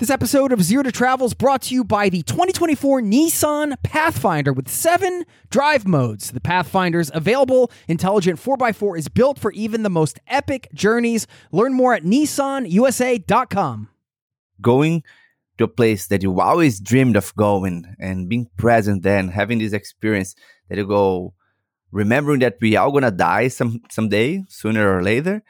This episode of Zero to Travel is brought to you by the 2024 Nissan Pathfinder with seven drive modes. The Pathfinder's available intelligent 4x4 is built for even the most epic journeys. Learn more at nissanusa.com. Going to a place that you always dreamed of going and being present there and having this experience that you go remembering that we are gonna die some someday, sooner or later.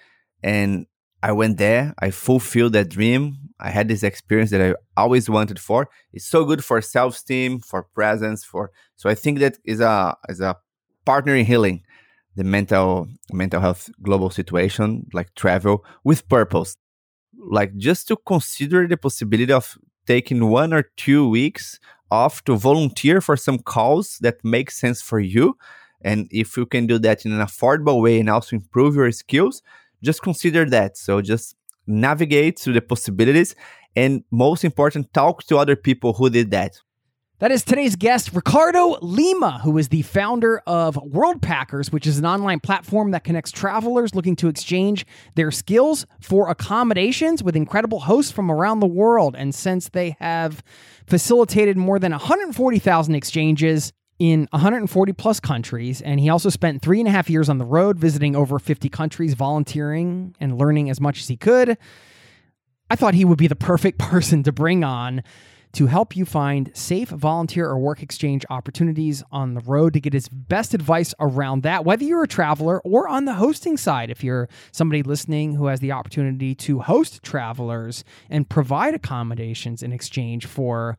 And I went there, I fulfilled that dream. I had this experience that I always wanted for. It's so good for self-esteem, for presence, for so I think that is a is a partner in healing the mental mental health global situation, like travel with purpose. Like just to consider the possibility of taking one or two weeks off to volunteer for some cause that makes sense for you. And if you can do that in an affordable way and also improve your skills, just consider that. So just navigate through the possibilities and most important, talk to other people who did that. That is today's guest, Ricardo Lima, who is the founder of Worldpackers, which is an online platform that connects travelers looking to exchange their skills for accommodations with incredible hosts from around the world. And since they have facilitated more than 140,000 exchanges in 140 plus countries, and he also spent three and a half years on the road visiting over 50 countries, volunteering and learning as much as he could. I thought he would be the perfect person to bring on to help you find safe volunteer or work exchange opportunities on the road to get his best advice around that, whether you're a traveler or on the hosting side. If you're somebody listening who has the opportunity to host travelers and provide accommodations in exchange for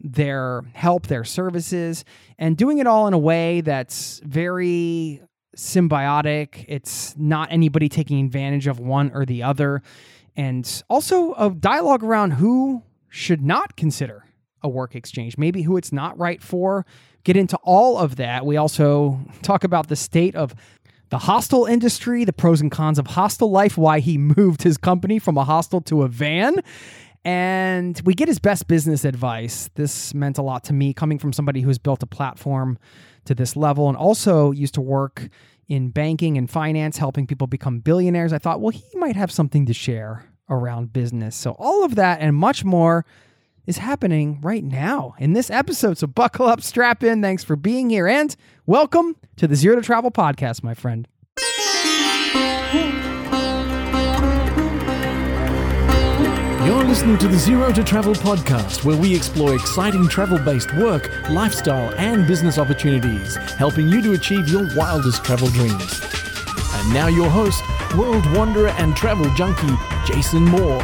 their help, their services, and doing it all in a way that's very symbiotic. It's not anybody taking advantage of one or the other. And also a dialogue around who should not consider a work exchange, maybe who it's not right for. Get into all of that. We also talk about the state of the hostel industry, the pros and cons of hostel life, why he moved his company from a hostel to a van, and we get his best business advice. This meant a lot to me coming from somebody who's built a platform to this level and also used to work in banking and finance, helping people become billionaires. I thought, well, he might have something to share around business. So, all of that and much more is happening right now in this episode. So, buckle up, strap in. Thanks for being here, and welcome to the Zero to Travel podcast, my friend. You're listening to the Zero to Travel podcast, where we explore exciting travel based work, lifestyle, and business opportunities, helping you to achieve your wildest travel dreams. And now, your host, world wanderer and travel junkie, Jason Moore.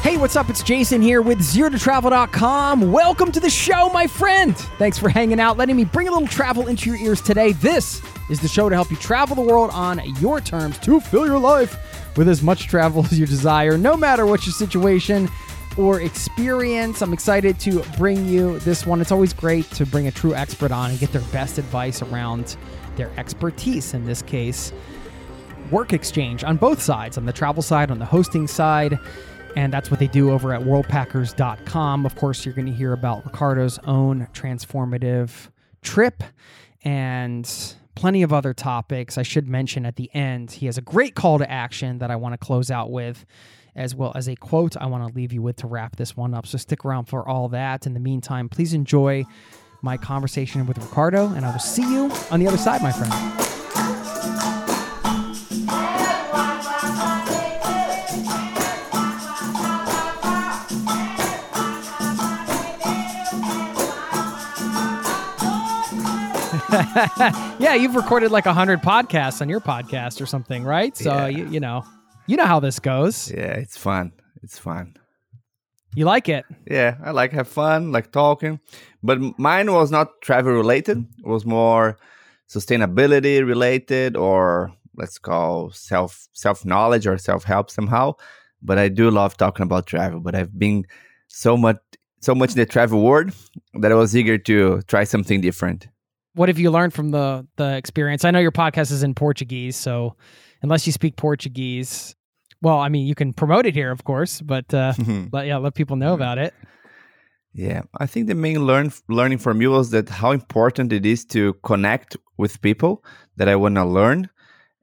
Hey, what's up? It's Jason here with ZeroToTravel.com. Welcome to the show, my friend. Thanks for hanging out, letting me bring a little travel into your ears today. This is the show to help you travel the world on your terms to fill your life with as much travel as you desire, no matter what your situation or experience. I'm excited to bring you this one. It's always great to bring a true expert on and get their best advice around their expertise. In this case, work exchange on both sides, on the travel side, on the hosting side. And that's what they do over at worldpackers.com. Of course, you're going to hear about Ricardo's own transformative trip and plenty of other topics. I should mention at the end, he has a great call to action that I want to close out with, as well as a quote I want to leave you with to wrap this one up. So stick around for all that. In the meantime, please enjoy my conversation with Ricardo, and I will see you on the other side, my friend. yeah, you've recorded like a hundred podcasts on your podcast or something, right? So Yeah. you, you know, you know how this goes. Yeah, it's fun. It's fun. You like it. Yeah, I like have fun, like talking. But mine was not travel related. It was more sustainability related or let's call self self knowledge or self help somehow. But I do love talking about travel. But I've been so much so much in the travel world that I was eager to try something different. What have you learned from the the experience? I know your podcast is in Portuguese, so unless you speak Portuguese, well, I mean, you can promote it here, of course, but uh, let yeah, let people know about it. Yeah, I think the main learn learning from you was that how important it is to connect with people that I want to learn,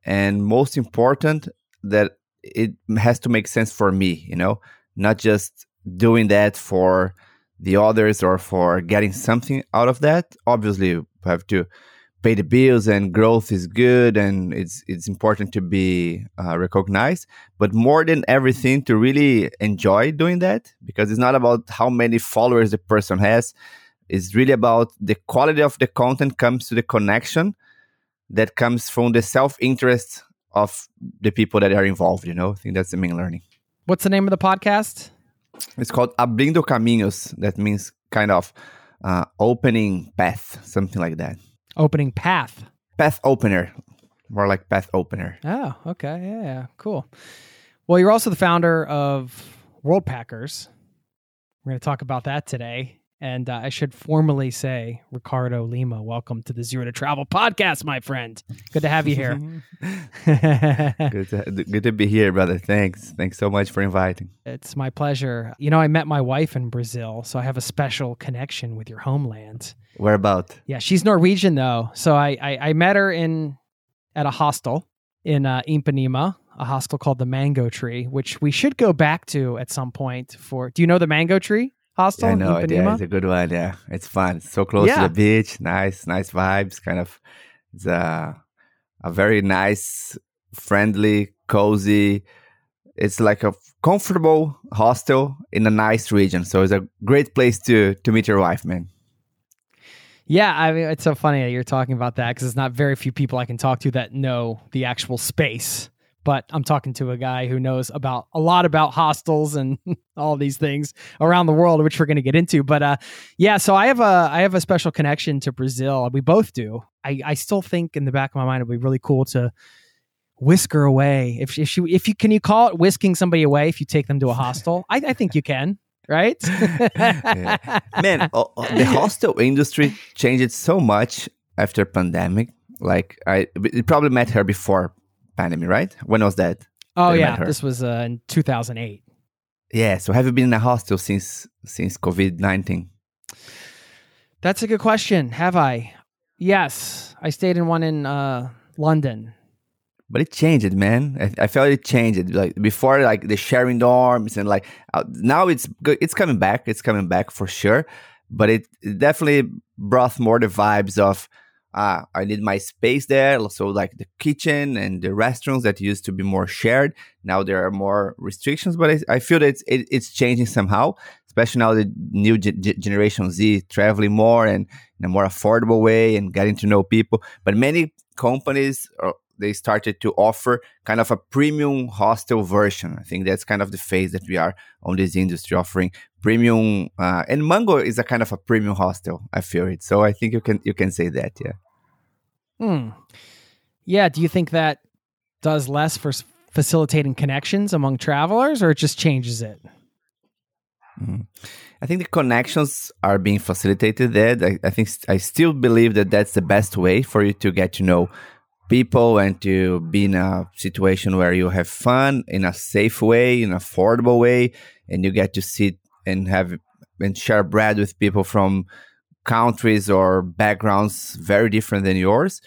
and most important that it has to make sense for me. You know, not just doing that for the others or for getting something out of that. Obviously, have to pay the bills, and growth is good, and it's it's important to be uh, recognized. But more than everything to really enjoy doing that because it's not about how many followers the person has. It's really about the quality of the content comes to the connection that comes from the self-interest of the people that are involved you know? I think that's the main learning. What's the name of the podcast? it's called abrindo caminhos. That means kind of uh, opening path something like that Opening Path. path opener more like path opener Oh, okay. Yeah, yeah. Cool. Well, you're also the founder of Worldpackers. We're going to talk about that today. And uh, I should formally say, Ricardo Lima, welcome to the Zero to Travel podcast, my friend. Good to have you here. good, to, good to be here brother thanks thanks so much for inviting it's my pleasure. You know, I met my wife in Brazil, so I have a special connection with your homeland. where about Yeah, she's Norwegian though. So I I, I met her in at a hostel in uh, Ipanema, a hostel called the Mango Tree, which we should go back to at some point. For do you know the Mango Tree hostel I in know it. Yeah, it's a good one. Yeah, it's fun. It's so close Yeah. to the beach. Nice, nice vibes. Kind of, it's a a very nice, friendly, cozy. It's like a comfortable hostel in a nice region. So it's a great place to to meet your wife, man. Yeah, I mean it's so funny that you're talking about that because it's not very few people I can talk to that know the actual space. But I'm talking to a guy who knows about a lot about hostels and all these things around the world, which we're going to get into. But uh, yeah, so I have a I have a special connection to Brazil. We both do. I, I still think in the back of my mind it'd be really cool to whisk her away. If if she if you can you call it whisking somebody away if you take them to a hostel? I, I think you can, right? Man, oh, oh, the hostel industry changed so much after pandemic. Like I, probably met her before pandemic, right? When was that? Oh met yeah, this was uh, in 2008. Yeah. So have you been in a hostel since since COVID nineteen? That's a good question. Have I? Yes, I stayed in one in uh, London. But it changed, man. I, I felt it changed. Like before, like the sharing dorms and like uh, now it's good. It's coming back. It's coming back for sure. But it, it definitely brought more the vibes of uh, I need my space there. So like the kitchen and the restaurants that used to be more shared. Now there are more restrictions. But I, I feel that it's it, it's changing somehow. Especially now the new ge- ge- generation Z traveling more and in a more affordable way and getting to know people. But many companies are, they started to offer kind of a premium hostel version. I think that's kind of the phase that we are on this industry offering premium. Uh, and Mango is a kind of a premium hostel. I feel it. So I think you can you can say that. Yeah. Hmm. Yeah. Do you think that does less for facilitating connections among travelers, or it just changes it? Mhm. I think the connections are being facilitated there. I, I think I still believe that that's the best way for you to get to know people and to be in a situation where you have fun in a safe way, in an affordable way, and you get to sit and have and share bread with people from countries or backgrounds very different than yours.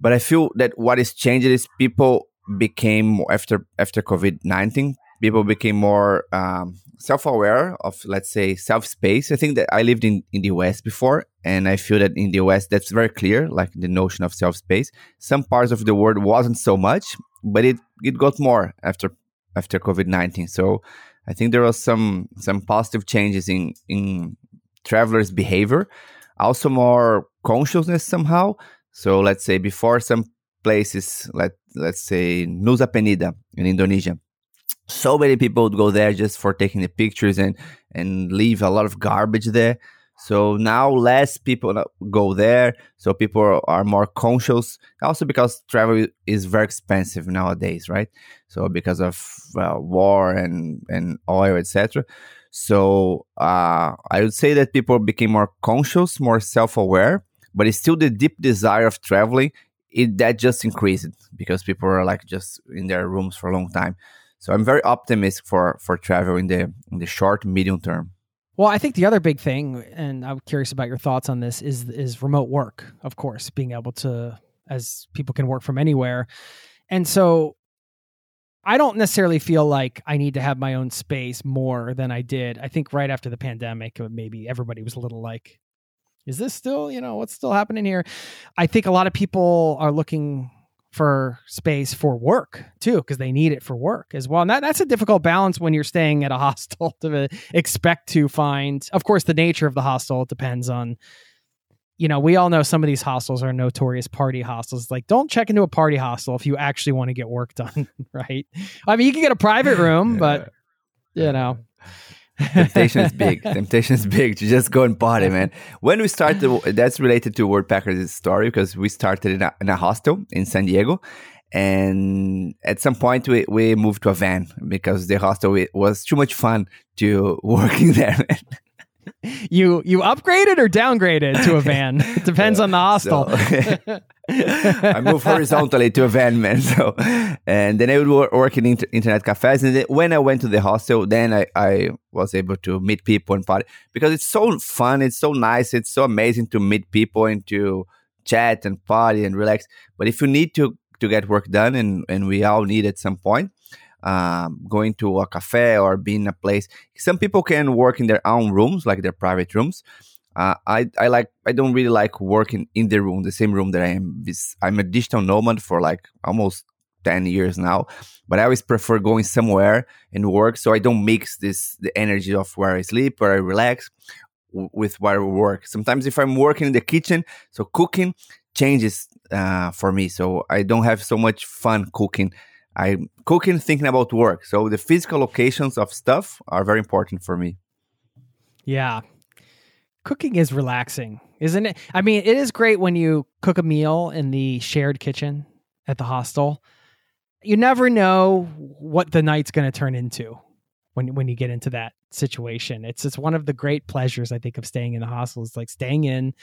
But I feel that what is changed is people became after after COVID nineteen. People became more um, self-aware of let's say self-space i think that i lived in, in the west before and i feel that in the west that's very clear like the notion of self-space some parts of the world wasn't so much but it it got more after after covid-19 so i think there was some some positive changes in in travelers behavior also more consciousness somehow. So let's say before some places, let let's say Nusa Penida in Indonesia, so many people would go there just for taking the pictures and and leave a lot of garbage there. So now less people go there. So people are more conscious. Also because travel is very expensive nowadays, right? So because of uh, war and and oil, etc. So uh, I would say that people became more conscious, more self-aware, but it's still the deep desire of traveling. It that just increased because people are like just in their rooms for a long time. So I'm very optimistic for for travel in the in the short medium term. Well, I think the other big thing, and I'm curious about your thoughts on this, is is remote work. Of course, being able to, as people can work from anywhere, and so I don't necessarily feel like I need to have my own space more than I did. I think right after the pandemic, uh, maybe everybody was a little like, "Is this still, you know, what's still happening here?" I think a lot of people are looking for space for work too because they need it for work as well. And that, that's a difficult balance when you're staying at a hostel to expect to find of course the nature of the hostel depends on you know we all know some of these hostels are notorious party hostels. Like don't check into a party hostel if you actually want to get work done right? I mean you can get a private room but you know temptation is big. Temptation is big to just go and party, man. When we started, that's related to Worldpackers' story because we started in a, in a hostel in San Diego. And at some point, we, we moved to a van because the hostel was too much fun to working there. You you upgraded or downgraded to a van. It depends on the hostel. So, I moved horizontally to a van, man. So, and then I would work in inter- internet cafes. And then when I went to the hostel, then I, I was able to meet people and party because it's so fun. It's so nice. It's so amazing to meet people and to chat and party and relax. But if you need to to get work done, and and we all need at some point, um, going to a cafe or being a place. Some people can work in their own rooms, like their private rooms. Uh, I I like I don't really like working in the room, the same room that I am. I'm a digital nomad for like almost ten years now, but I always prefer going somewhere and work, so I don't mix this the energy of where I sleep, where I relax, with where I work. Sometimes if I'm working in the kitchen, so cooking changes uh, for me, so I don't have so much fun cooking I'm cooking, thinking about work. So the physical locations of stuff are very important for me. Yeah. Cooking is relaxing, isn't it? I mean, it is great when you cook a meal in the shared kitchen at the hostel. You never know what the night's going to turn into when when you get into that situation. It's it's one of the great pleasures I think of staying in the hostel. It's like staying in.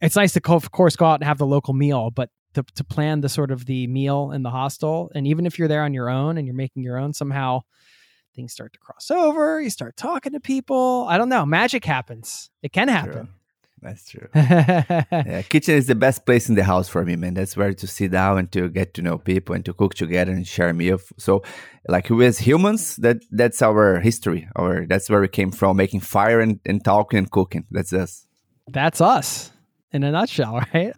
It's nice to of course go out and have the local meal, but to, to plan the sort of the meal in the hostel. And even if you're there on your own and you're making your own somehow things start to cross over. You start talking to people. I don't know. Magic happens. It can happen. True. that's true. Yeah kitchen is the best place in the house for me man. That's where to sit down and to get to know people and to cook together and share a meal. So like we as humans that that's our history. Or that's where we came from making fire and, and talking and cooking. That's us. That's us in a nutshell right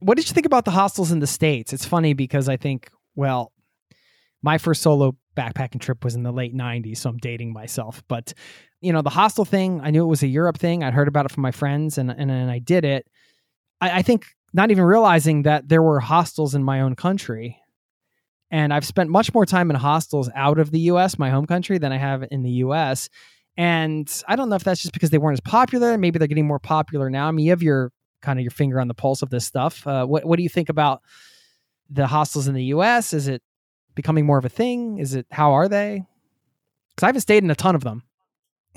what did you think about the hostels in the States? It's funny because I think, well, my first solo backpacking trip was in the late 90s, so I'm dating myself. But, you know, the hostel thing, I knew it was a Europe thing. I'd heard about it from my friends and, and, I did it. I, I think not even realizing that there were hostels in my own country. And I've spent much more time in hostels out of the US, my home country, than I have in the US. And I don't know if that's just because they weren't as popular. Maybe they're getting more popular now. I mean, you have your kind of your finger on the pulse of this stuff. Uh, what what do you think about the hostels in the U.S.? Is it becoming more of a thing? Is it how are they? Because I haven't stayed in a ton of them.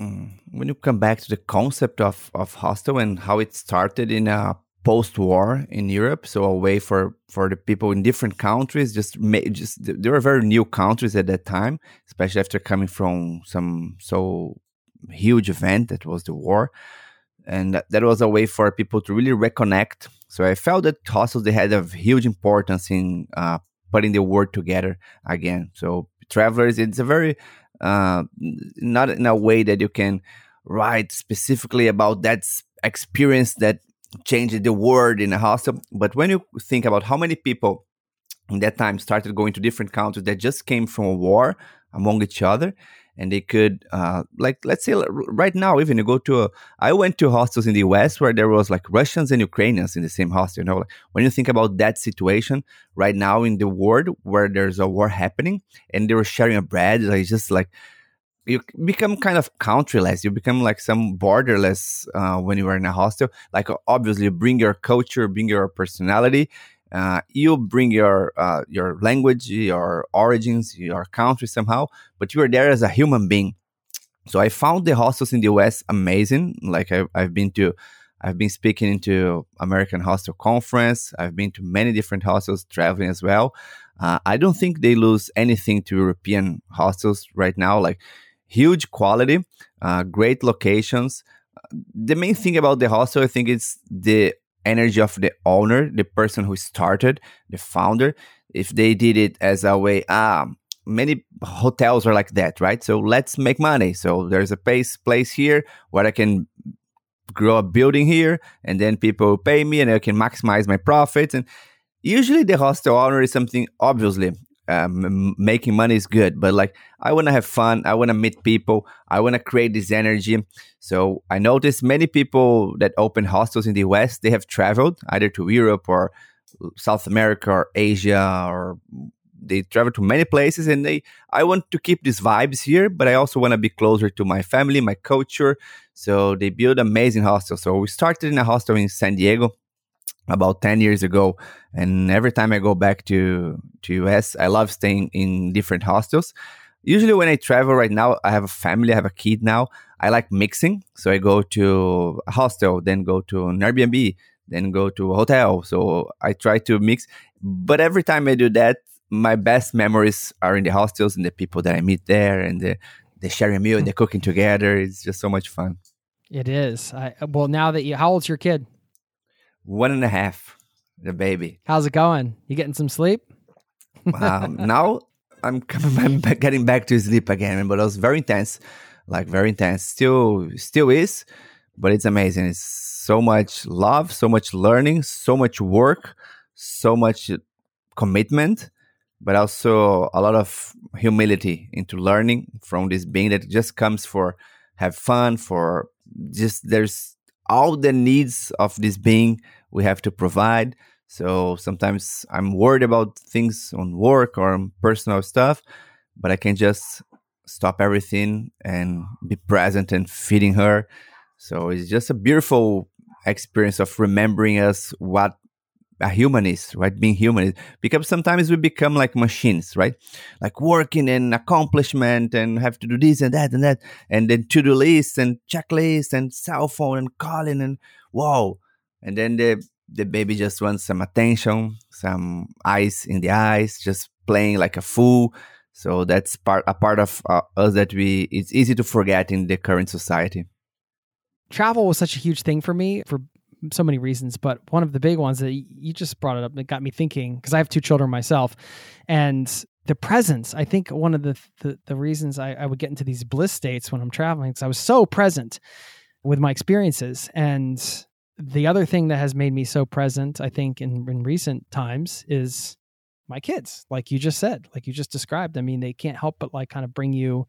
Mm. When you come back to the concept of of hostel and how it started in a post-war in Europe, so a way for for the people in different countries, just just there were very new countries at that time, especially after coming from some so huge event that was the war and that, was a way for people to really reconnect. So I felt that hostels they had a huge importance in uh, putting the word together again. So travelers, it's a very uh, not in a way that you can write specifically about that experience that changed the world in a hostel. But when you think about how many people in that time started going to different countries that just came from a war among each other, and they could uh, like let's say right now even you go to a, I went to hostels in the US where there was like Russians and Ukrainians in the same hostel. You know, like, when you think about that situation right now in the world where there's a war happening and they were sharing a bread, like just like you become kind of countryless. You become like some borderless uh, when you are in a hostel. Like obviously, bring your culture, bring your personality. Uh, you bring your uh, your language, your origins, your country somehow, but you are there as a human being. So I found the hostels in the US amazing. Like I, I've been to, I've been speaking into American Hostel Conference. I've been to many different hostels, traveling as well. Uh, I don't think they lose anything to European hostels right now. Like huge quality, uh, great locations. The main thing about the hostel, I think, is the energy of the owner, the person who started, the founder. If they did it as a way, ah, many hotels are like that, right? So let's make money. So there's a place place here where I can grow a building here, and then people pay me, and I can maximize my profits. And usually, the hostel owner is something obviously um, making money is good, but like I want to have fun. I want to meet people. I want to create this energy. So I noticed many people that open hostels in the West, they have traveled either to Europe or South America or Asia or they travel to many places and they I want to keep these vibes here, but I also want to be closer to my family, my culture. So they build amazing hostels. So we started in a hostel in San Diego about 10 years ago and every time i go back to to us i love staying in different hostels. Usually when i travel right now i have a family i have a kid now. I like mixing so i go to a hostel then go to an airbnb then go to a hotel. So i try to mix but every time i do that my best memories are in the hostels and the people that i meet there and the, the sharing a meal and the cooking together. It's just so much fun. It is. I, well now that you how old's your kid one and a half, the baby. How's it going? You getting some sleep? um, now I'm coming, I'm getting back to sleep again, but it was very intense, like very intense. Still, still is, but it's amazing. It's so much love, so much learning, so much work, so much commitment, but also a lot of humility into learning from this being that just comes for have fun, for just there's all the needs of this being we have to provide. So sometimes I'm worried about things on work or on personal stuff, but I can just stop everything and be present and feeding her. So it's just a beautiful experience of remembering us what a human is, right? Being human is because sometimes we become like machines, right? Like working and accomplishment and have to do this and that and that, and then to do list and checklist and cell phone and calling and wow. And then the the baby just wants some attention, some eyes in the eyes, just playing like a fool. So that's part a part of uh, us that we it's easy to forget in the current society. Travel was such a huge thing for me for so many reasons, but one of the big ones that you just brought it up that got me thinking because I have two children myself, and the presence. I think one of the the, the reasons I, I would get into these bliss states when I'm traveling because I was so present with my experiences. And the other thing that has made me so present, I think, in in recent times is my kids. Like you just said, like you just described. I mean, they can't help but like kind of bring you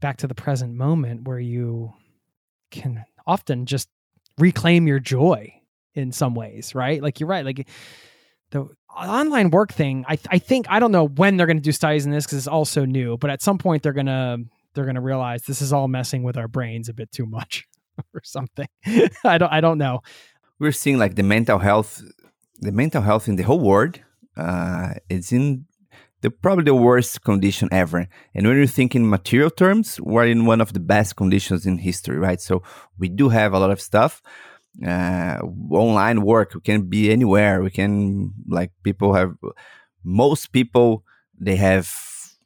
back to the present moment where you can often just reclaim your joy in some ways, right? Like you're right. Like the online work thing, I I think I don't know when they're going to do studies in this because it's all so new, but at some point they're gonna they're gonna realize this is all messing with our brains a bit too much or something. I don't I don't know. We're seeing like the mental health, the mental health in the whole world. Uh, it's in the probably the worst condition ever. And when you think in material terms, we're in one of the best conditions in history, right? So we do have a lot of stuff. Uh, online work, we can be anywhere. We can like people have most people they have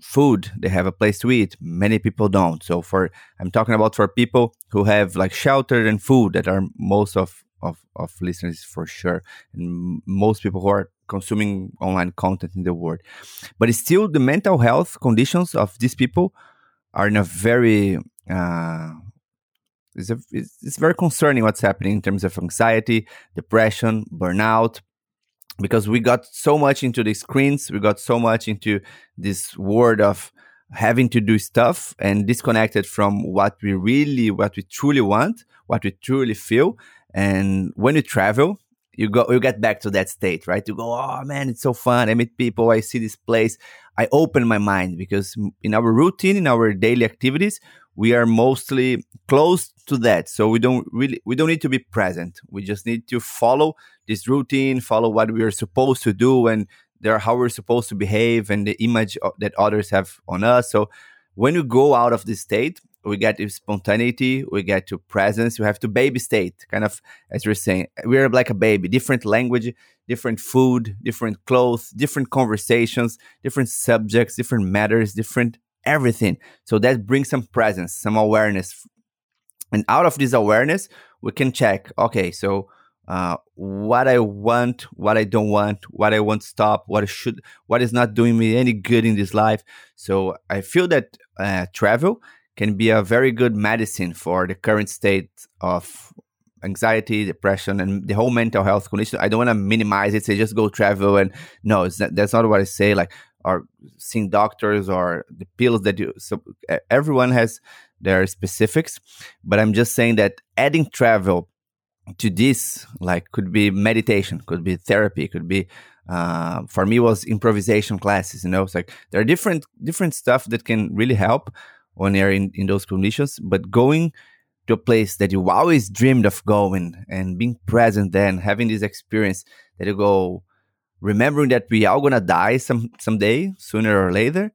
food, they have a place to eat. Many people don't. So for I'm talking about for people who have like shelter and food that are most of of, of listeners for sure, and most people who are consuming online content in the world. But still, the mental health conditions of these people are in a very uh, it's, a, it's, it's very concerning what's happening in terms of anxiety, depression, burnout, because we got so much into the screens, we got so much into this world of having to do stuff and disconnected from what we really, what we truly want, what we truly feel. And when you travel, you go, you get back to that state, right? You go, oh man, it's so fun. I meet people. I see this place. I open my mind because in our routine, in our daily activities, we are mostly close to that. So we don't really, we don't need to be present. We just need to follow this routine, follow what we are supposed to do, and there how we're supposed to behave and the image that others have on us. So when you go out of this state, we get to spontaneity, we get to presence, we have to baby state, kind of as you're saying, we're like a baby, different language, different food, different clothes, different conversations, different subjects, different matters, different everything. So that brings some presence, some awareness. And out of this awareness, we can check, okay, so uh, what I want, what I don't want, what I want to stop, what I should, what is not doing me any good in this life. So I feel that uh, travel can be a very good medicine for the current state of anxiety, depression, and the whole mental health condition. I don't want to minimize it. Say just go travel, and no, not, that's not what I say. Like or seeing doctors or the pills that you. So everyone has their specifics, but I'm just saying that adding travel to this like could be meditation could be therapy could be uh, for me was improvisation classes you know it's like there are different different stuff that can really help when you're in, in those conditions but going to a place that you always dreamed of going and being present then having this experience that you go remembering that we are gonna die some someday sooner or later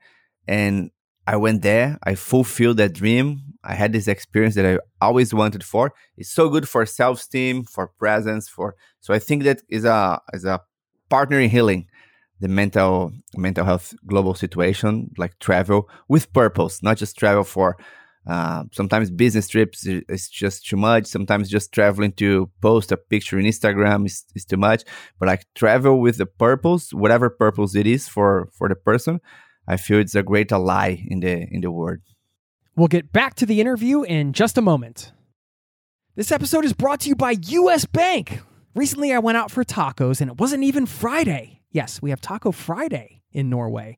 and i went there i fulfilled that dream I had this experience that I always wanted for. It's so good for self esteem, for presence, for so I think that is a is a partner in healing the mental mental health global situation, like travel with purpose, not just travel for. Uh, sometimes business trips is just too much. Sometimes just traveling to post a picture in Instagram is, is too much. But like travel with a purpose, whatever purpose it is for for the person, I feel it's a great ally in the in the world. We'll get back to the interview in just a moment. This episode is brought to you by US Bank. Recently, I went out for tacos and it wasn't even Friday. Yes, we have Taco Friday in Norway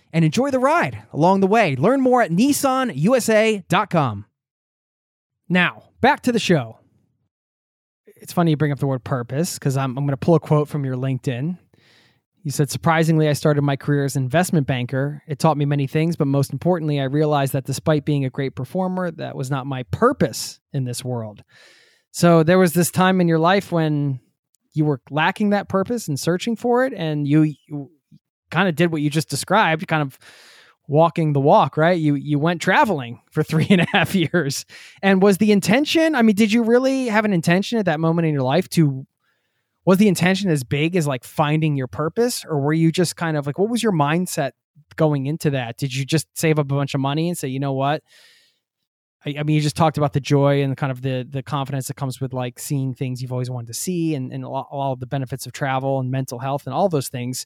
and enjoy the ride along the way. Learn more at nissanusa.com. Now, back to the show. It's funny you bring up the word purpose because I'm, I'm going to pull a quote from your LinkedIn. You said, surprisingly, I started my career as an investment banker. It taught me many things, but most importantly, I realized that despite being a great performer, that was not my purpose in this world. So there was this time in your life when you were lacking that purpose and searching for it, and you, you kind of did what you just described, kind of walking the walk, right? You you went traveling for three and a half years. And was the intention, I mean, did you really have an intention at that moment in your life to was the intention as big as like finding your purpose? Or were you just kind of like what was your mindset going into that? Did you just save up a bunch of money and say, you know what? I, I mean, you just talked about the joy and kind of the the confidence that comes with like seeing things you've always wanted to see and, and all, all the benefits of travel and mental health and all those things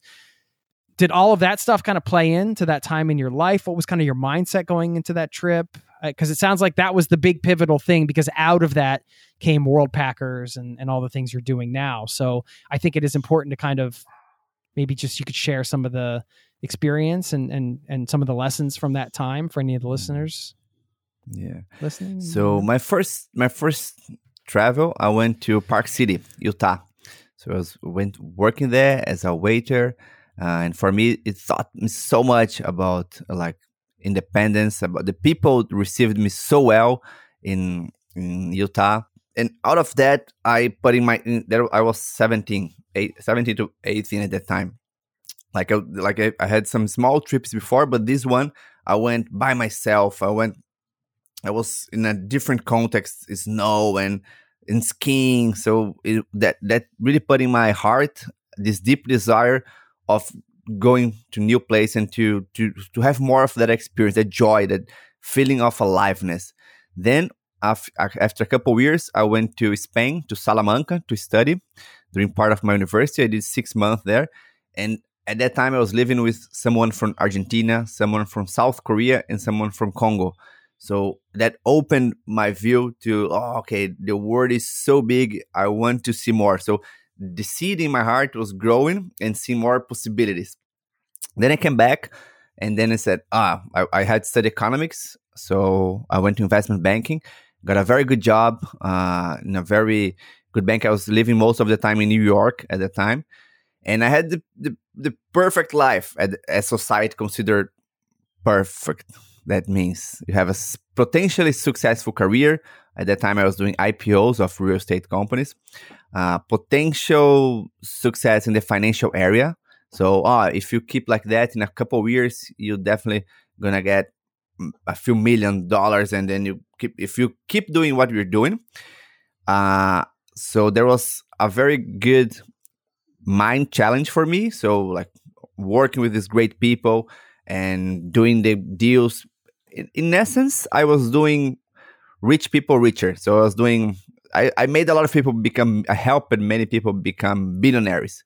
did all of that stuff kind of play into that time in your life? What was kind of your mindset going into that trip? Because uh, it sounds like that was the big pivotal thing because out of that came Worldpackers and, and all the things you're doing now. So I think it is important to kind of maybe just you could share some of the experience and, and, and some of the lessons from that time for any of the listeners. Yeah. Listening. So my first my first travel, I went to Park City, Utah. So I was went working there as a waiter uh, and for me it taught me so much about like independence about the people received me so well in in utah. And out of that i put in my in, there i was 17 eight, 17 to 18 at that time. Like I, like I, I had some small trips before but this one i went by myself. I went i was in a different context snow and in skiing. So it, that that really put in my heart this deep desire of going to new place and to to to have more of that experience, that joy, that feeling of aliveness. Then after, a couple of years, I went to Spain to Salamanca to study during part of my university. I did six months there, and at that time I was living with someone from Argentina, someone from South Korea, and someone from Congo. So that opened my view to oh, okay, the world is so big. I want to see more. So the seed in my heart was growing and seeing more possibilities. Then I came back and then I said, ah, I, I had studied economics. So I went to investment banking, got a very good job uh, in a very good bank. I was living most of the time in New York at the time. And I had the, the, the perfect life as society considered perfect. That means you have a potentially successful career. At that time, I was doing IPOs of real estate companies uh, potential success in the financial area. So, uh, if you keep like that in a couple years, you're definitely gonna get a few million dollars, and then you keep if you keep doing what you're doing. Uh, so there was a very good mind challenge for me. So, like working with these great people and doing the deals. In essence, I was doing rich people richer. So I was doing I, I made a lot of people become, I helped many people become billionaires.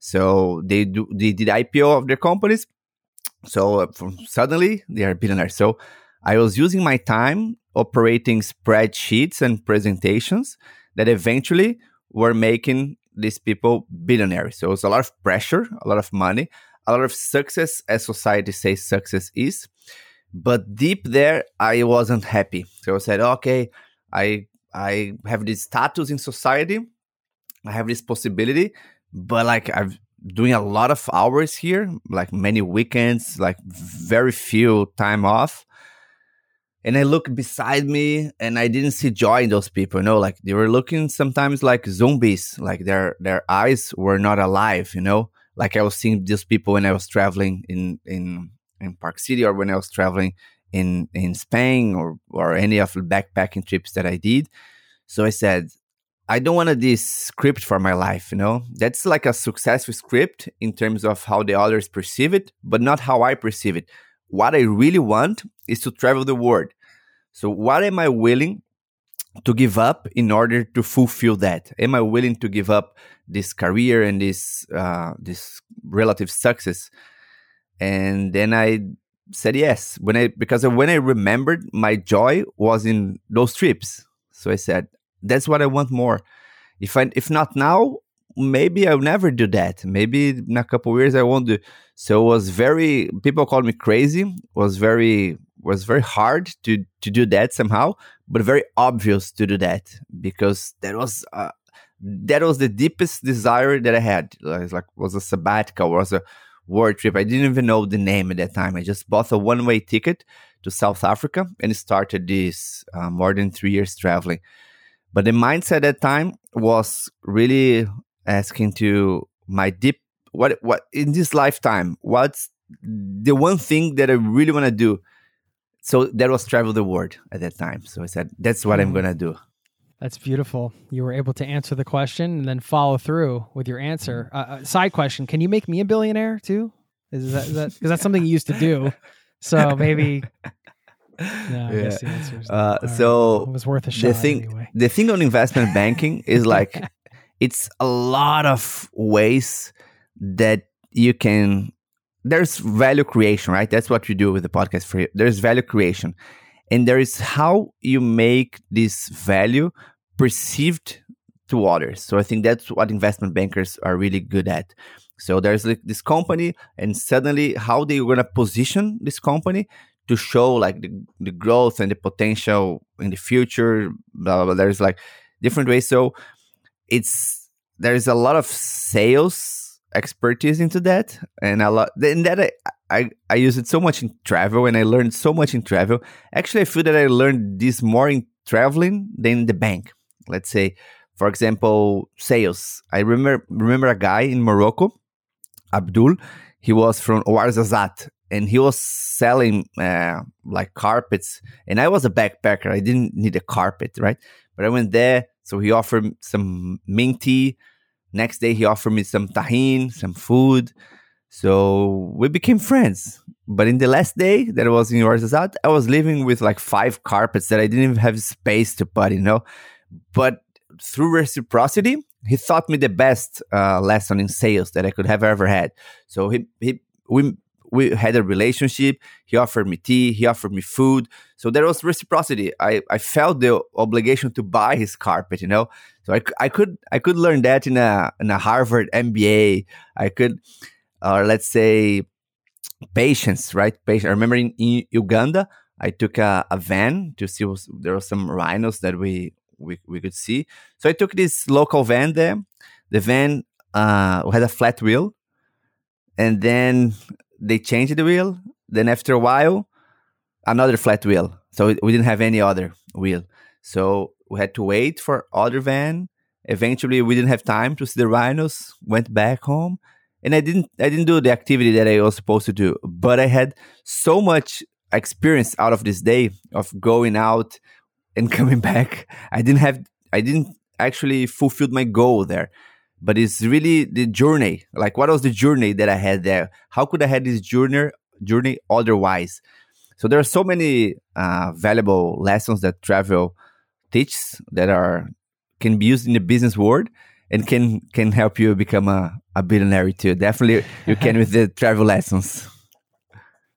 So they do they did IPO of their companies. So uh, from, suddenly they are billionaires. So I was using my time operating spreadsheets and presentations that eventually were making these people billionaires. So it was a lot of pressure, a lot of money, a lot of success, as society says success is. But deep there, I wasn't happy. So I said, okay, I I have this status in society. I have this possibility, but like I'm doing a lot of hours here, like many weekends, like very few time off. And I look beside me and I didn't see joy in those people, you know, like they were looking sometimes like zombies, like their their eyes were not alive, you know. Like I was seeing these people when I was traveling in in in Park City or when I was traveling in in Spain or or any of the backpacking trips that I did. So I said, I don't want this script for my life, you know? That's like a successful script in terms of how the others perceive it, but not how I perceive it. What I really want is to travel the world. So what am I willing to give up in order to fulfill that? Am I willing to give up this career and this uh, this relative success? And then I said yes when I because when I remembered my joy was in those trips. So I said that's what I want more. If I if not now, maybe I'll never do that. Maybe in a couple of years I won't do. So it was very people called me crazy. It was very was very hard to to do that somehow, but very obvious to do that because that was uh, that was the deepest desire that I had. Like, like was a sabbatical, was a world trip. I didn't even know the name at that time. I just bought a one way ticket to South Africa and started this uh, more than three years traveling. But the mindset at that time was really asking to my deep what what in this lifetime what's the one thing that I really want to do. So that was travel the world at that time. So I said that's what I'm Mm. gonna do. That's beautiful. You were able to answer the question and then follow through with your answer. Uh, uh, side question: Can you make me a billionaire too? Is that because that's something you used to do? So maybe. No, I guess the answer. Uh, All right. so it was worth a shot the thing anyway. the thing on investment banking is like it's a lot of ways that you can there's value creation right that's what we do with the podcast for you there's value creation and there is how you make this value perceived to others so i think that's what investment bankers are really good at. So there's like this company and suddenly how they're to position this company to show like the, the growth and the potential in the future blah, blah, blah. there's like different ways. So it's there's a lot of sales expertise into that and a lot and that I, I i use it so much in travel and i learned so much in travel. Actually i feel that i learned this more in traveling than in the bank let's say for example sales. I remember remember a guy in morocco abdul he was from Ouarzazate and he was selling uh, like carpets and i was a backpacker i didn't need a carpet right? But i went there so he offered me some mint tea next day he offered me some tahine some food so we became friends. But in the last day that i was in Ouarzazate, i was living with like five carpets that i didn't even have space to put you know but through reciprocity he taught me the best uh, lesson in sales that i could have ever had so he, he we we had a relationship. He offered me tea. He offered me food. So there was reciprocity. I, I felt the obligation to buy his carpet. You know, so I, I could I could learn that in a in a Harvard MBA. I could, or let's say, patience. Right, patience. I remember in, in Uganda, I took a, a van to see was, there were some rhinos that we, we we could see. So I took this local van there. The van uh, had a flat wheel, and then they changed the wheel. Then after a while, another flat wheel. So we didn't have any other wheel. So we had to wait for other van. Eventually, we didn't have time to see the rhinos. Went back home, and I didn't. I didn't do the activity that I was supposed to do. But I had so much experience out of this day of going out and coming back. I didn't have. I didn't actually fulfilled my goal there but it's really the journey. Like, what was the journey that I had there? How could I have this journey journey otherwise? So there are so many uh, valuable lessons that travel teaches that are can be used in the business world and can can help you become a, a billionaire too. Definitely, you can with the travel lessons.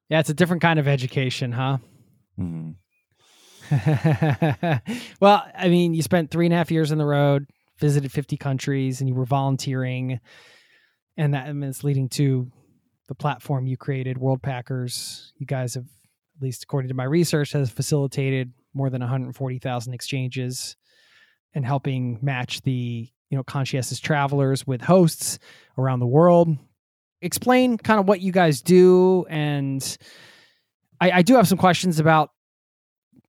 Yeah, it's a different kind of education, huh? Mhm. well, I mean, you spent three and a half years on the road, visited 50 countries, and you were volunteering. And that leading to the platform you created, Worldpackers. You guys have, at least according to my research, has facilitated more than 140,000 exchanges and helping match the you know conscientious travelers with hosts around the world. Explain kind of what you guys do, and I, I do have some questions about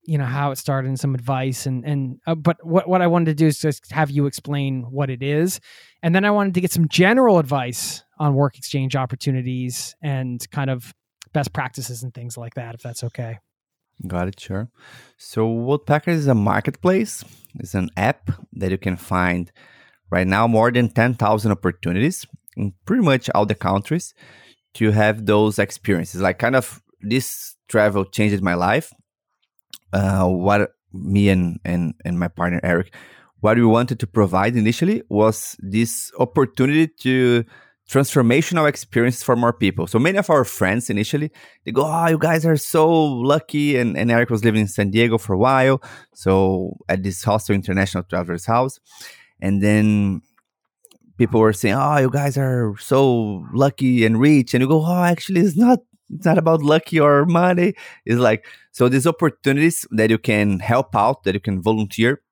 you know how it started and some advice and and uh, but what what I wanted to do is just have you explain what it is and then I wanted to get some general advice on work exchange opportunities and kind of best practices and things like that if that's okay. Got it, sure. So Worldpacker is a marketplace. It's an app that you can find right now more than 10,000 opportunities in pretty much all the countries to have those experiences. Like kind of this travel changed my life. Uh, what me and, and, and my partner Eric, what we wanted to provide initially was this opportunity to transformational experiences for more people. So many of our friends initially they go, "Oh, you guys are so lucky." And, and Eric was living in San Diego for a while, so at this hostel international travelers house, and then people were saying, "Oh, you guys are so lucky and rich," and you go, "Oh, actually, it's not. It's not about lucky or money. It's like so these opportunities that you can help out, that you can volunteer."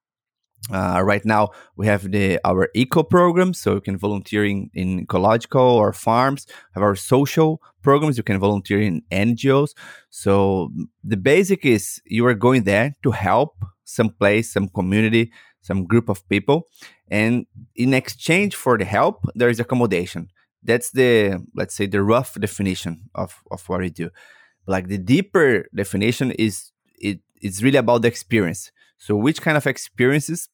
Uh, right now, we have the our eco program, so you can volunteer in, in ecological or farms. Have our social programs, you can volunteer in NGOs. So the basic is you are going there to help some place, some community, some group of people, and in exchange for the help, there is accommodation. That's the let's say the rough definition of of what we do. Like the deeper definition is it it's really about the experience. So which kind of experiences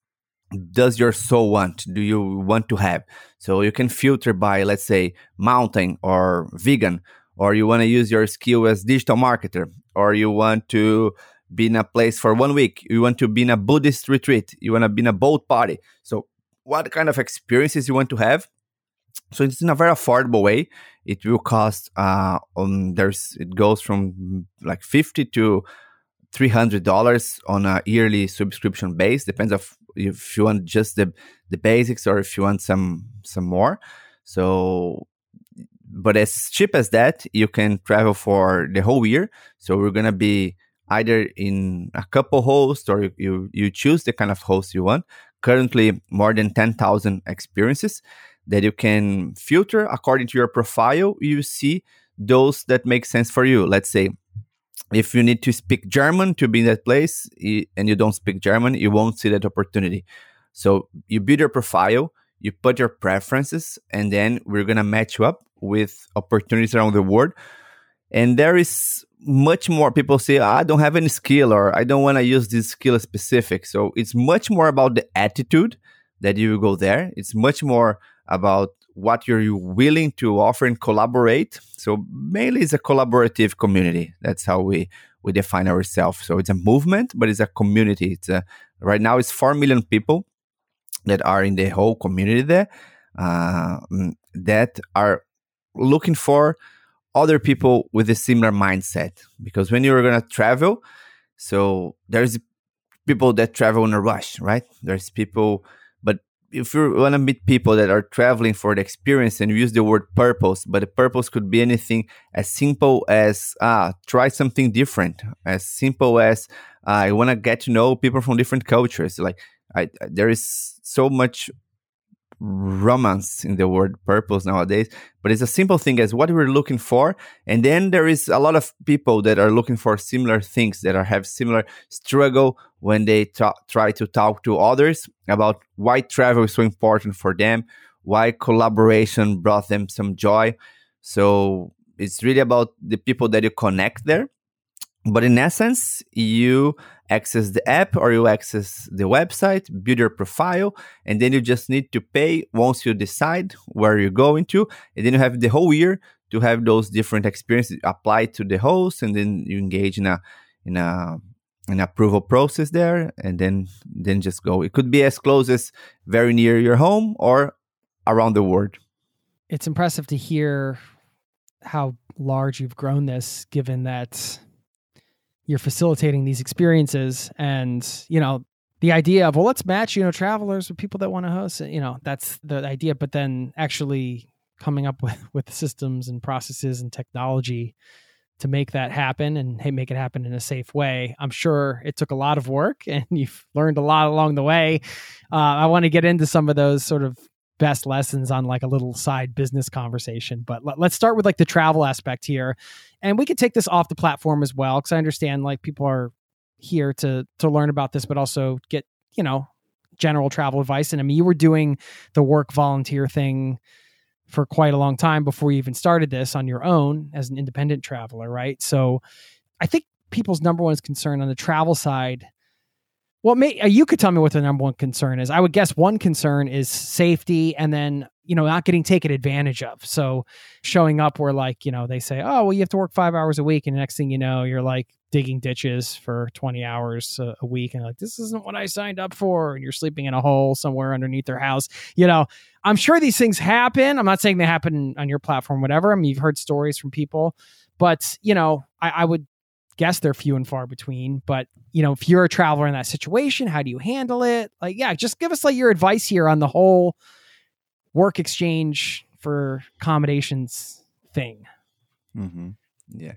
does your soul want? Do you want to have? So you can filter by, let's say, mountain or vegan, or you want to use your skill as digital marketer, or you want to be in a place for one week, you want to be in a Buddhist retreat, you want to be in a boat party. So what kind of experiences you want to have? So it's in a very affordable way. It will cost uh on there's it goes from like fifty to three hundred dollars on a yearly subscription base. Depends of if you want just the the basics or if you want some some more. So, but as cheap as that, you can travel for the whole year. So we're gonna be either in a couple hosts or you you, you choose the kind of host you want. Currently, more than ten thousand experiences that you can filter according to your profile. You see those that make sense for you. Let's say if you need to speak German to be in that place and you don't speak German, you won't see that opportunity. So you build your profile, you put your preferences, and then we're gonna match you up with opportunities around the world. And there is much more people say, ah, I don't have any skill or I don't want to use this skill specific. So it's much more about the attitude that you go there. It's much more about what you're willing to offer and collaborate. So mainly it's a collaborative community. That's how we we define ourselves. So it's a movement, but it's a community. It's a right now it's four million people that are in the whole community there uh, mm, that are looking for other people with a similar mindset. Because when you're gonna travel, so there's people that travel in a rush, right? There's people if you want to meet people that are traveling for the experience and use the word purpose, but the purpose could be anything as simple as ah, try something different, as simple as uh, I want to get to know people from different cultures. Like I, there is so much romance in the word purpose nowadays, but it's a simple thing as what we're looking for. And then there is a lot of people that are looking for similar things that are have similar struggle when they try to talk to others about why travel is so important for them, why collaboration brought them some joy. So it's really about the people that you connect there. But in essence, you access the app or you access the website, build your profile, and then you just need to pay once you decide where you're going to. And then you have the whole year to have those different experiences applied to the host, and then you engage in a in a an approval process there, and then then just go. It could be as close as very near your home or around the world. It's impressive to hear how large you've grown this, given that you're facilitating these experiences and you know the idea of well let's match you know travelers with people that want to host you know that's the idea but then actually coming up with with systems and processes and technology to make that happen and hey make it happen in a safe way. I'm sure it took a lot of work and you've learned a lot along the way. Uh, i want to get into some of those sort of best lessons on like a little side business conversation. But let, us start with like the travel aspect here, and we could take this off the platform as well because I understand like people are here to to learn about this, but also get you know general travel advice. And I mean, you were doing the work volunteer thing for quite a long time before you even started this on your own as an independent traveler, right? So I think people's number one concern on the travel side well, may, uh, you could tell me what the number one concern is. I would guess one concern is safety, and then you know not getting taken advantage of. So showing up where like you know they say, oh well, you have to work five hours a week, and the next thing you know, you're like digging ditches for 20 hours a, a week and like this isn't what i signed up for and you're sleeping in a hole somewhere underneath their house you know i'm sure these things happen i'm not saying they happen on your platform whatever i mean you've heard stories from people but you know I, I would guess they're few and far between. But you know, if you're a traveler in that situation, how do you handle it? Like, yeah, just give us like your advice here on the whole work exchange for accommodations thing. Mm-hmm. Yeah,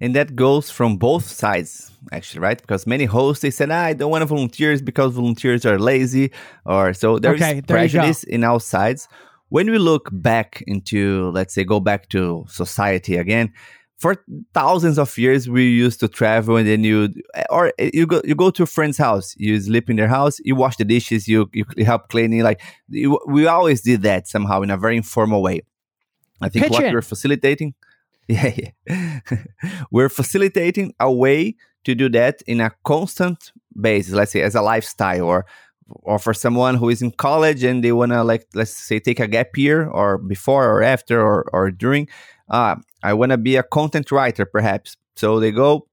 and that goes from both sides, actually, right? Because many hosts they said, ah, "I don't want volunteers because volunteers are lazy," or so there's okay, there prejudice in all sides. When we look back into, let's say, go back to society again, for thousands of years we used to travel and then you or you go you go to a friend's house you sleep in their house you wash the dishes you you help cleaning like you, we always did that somehow in a very informal way i think what we're facilitating yeah, yeah. we're facilitating a way to do that in a constant basis let's say as a lifestyle or or for someone who is in college and they want to like let's say take a gap year or before or after or, or during uh, I want to be a content writer, perhaps. So they go,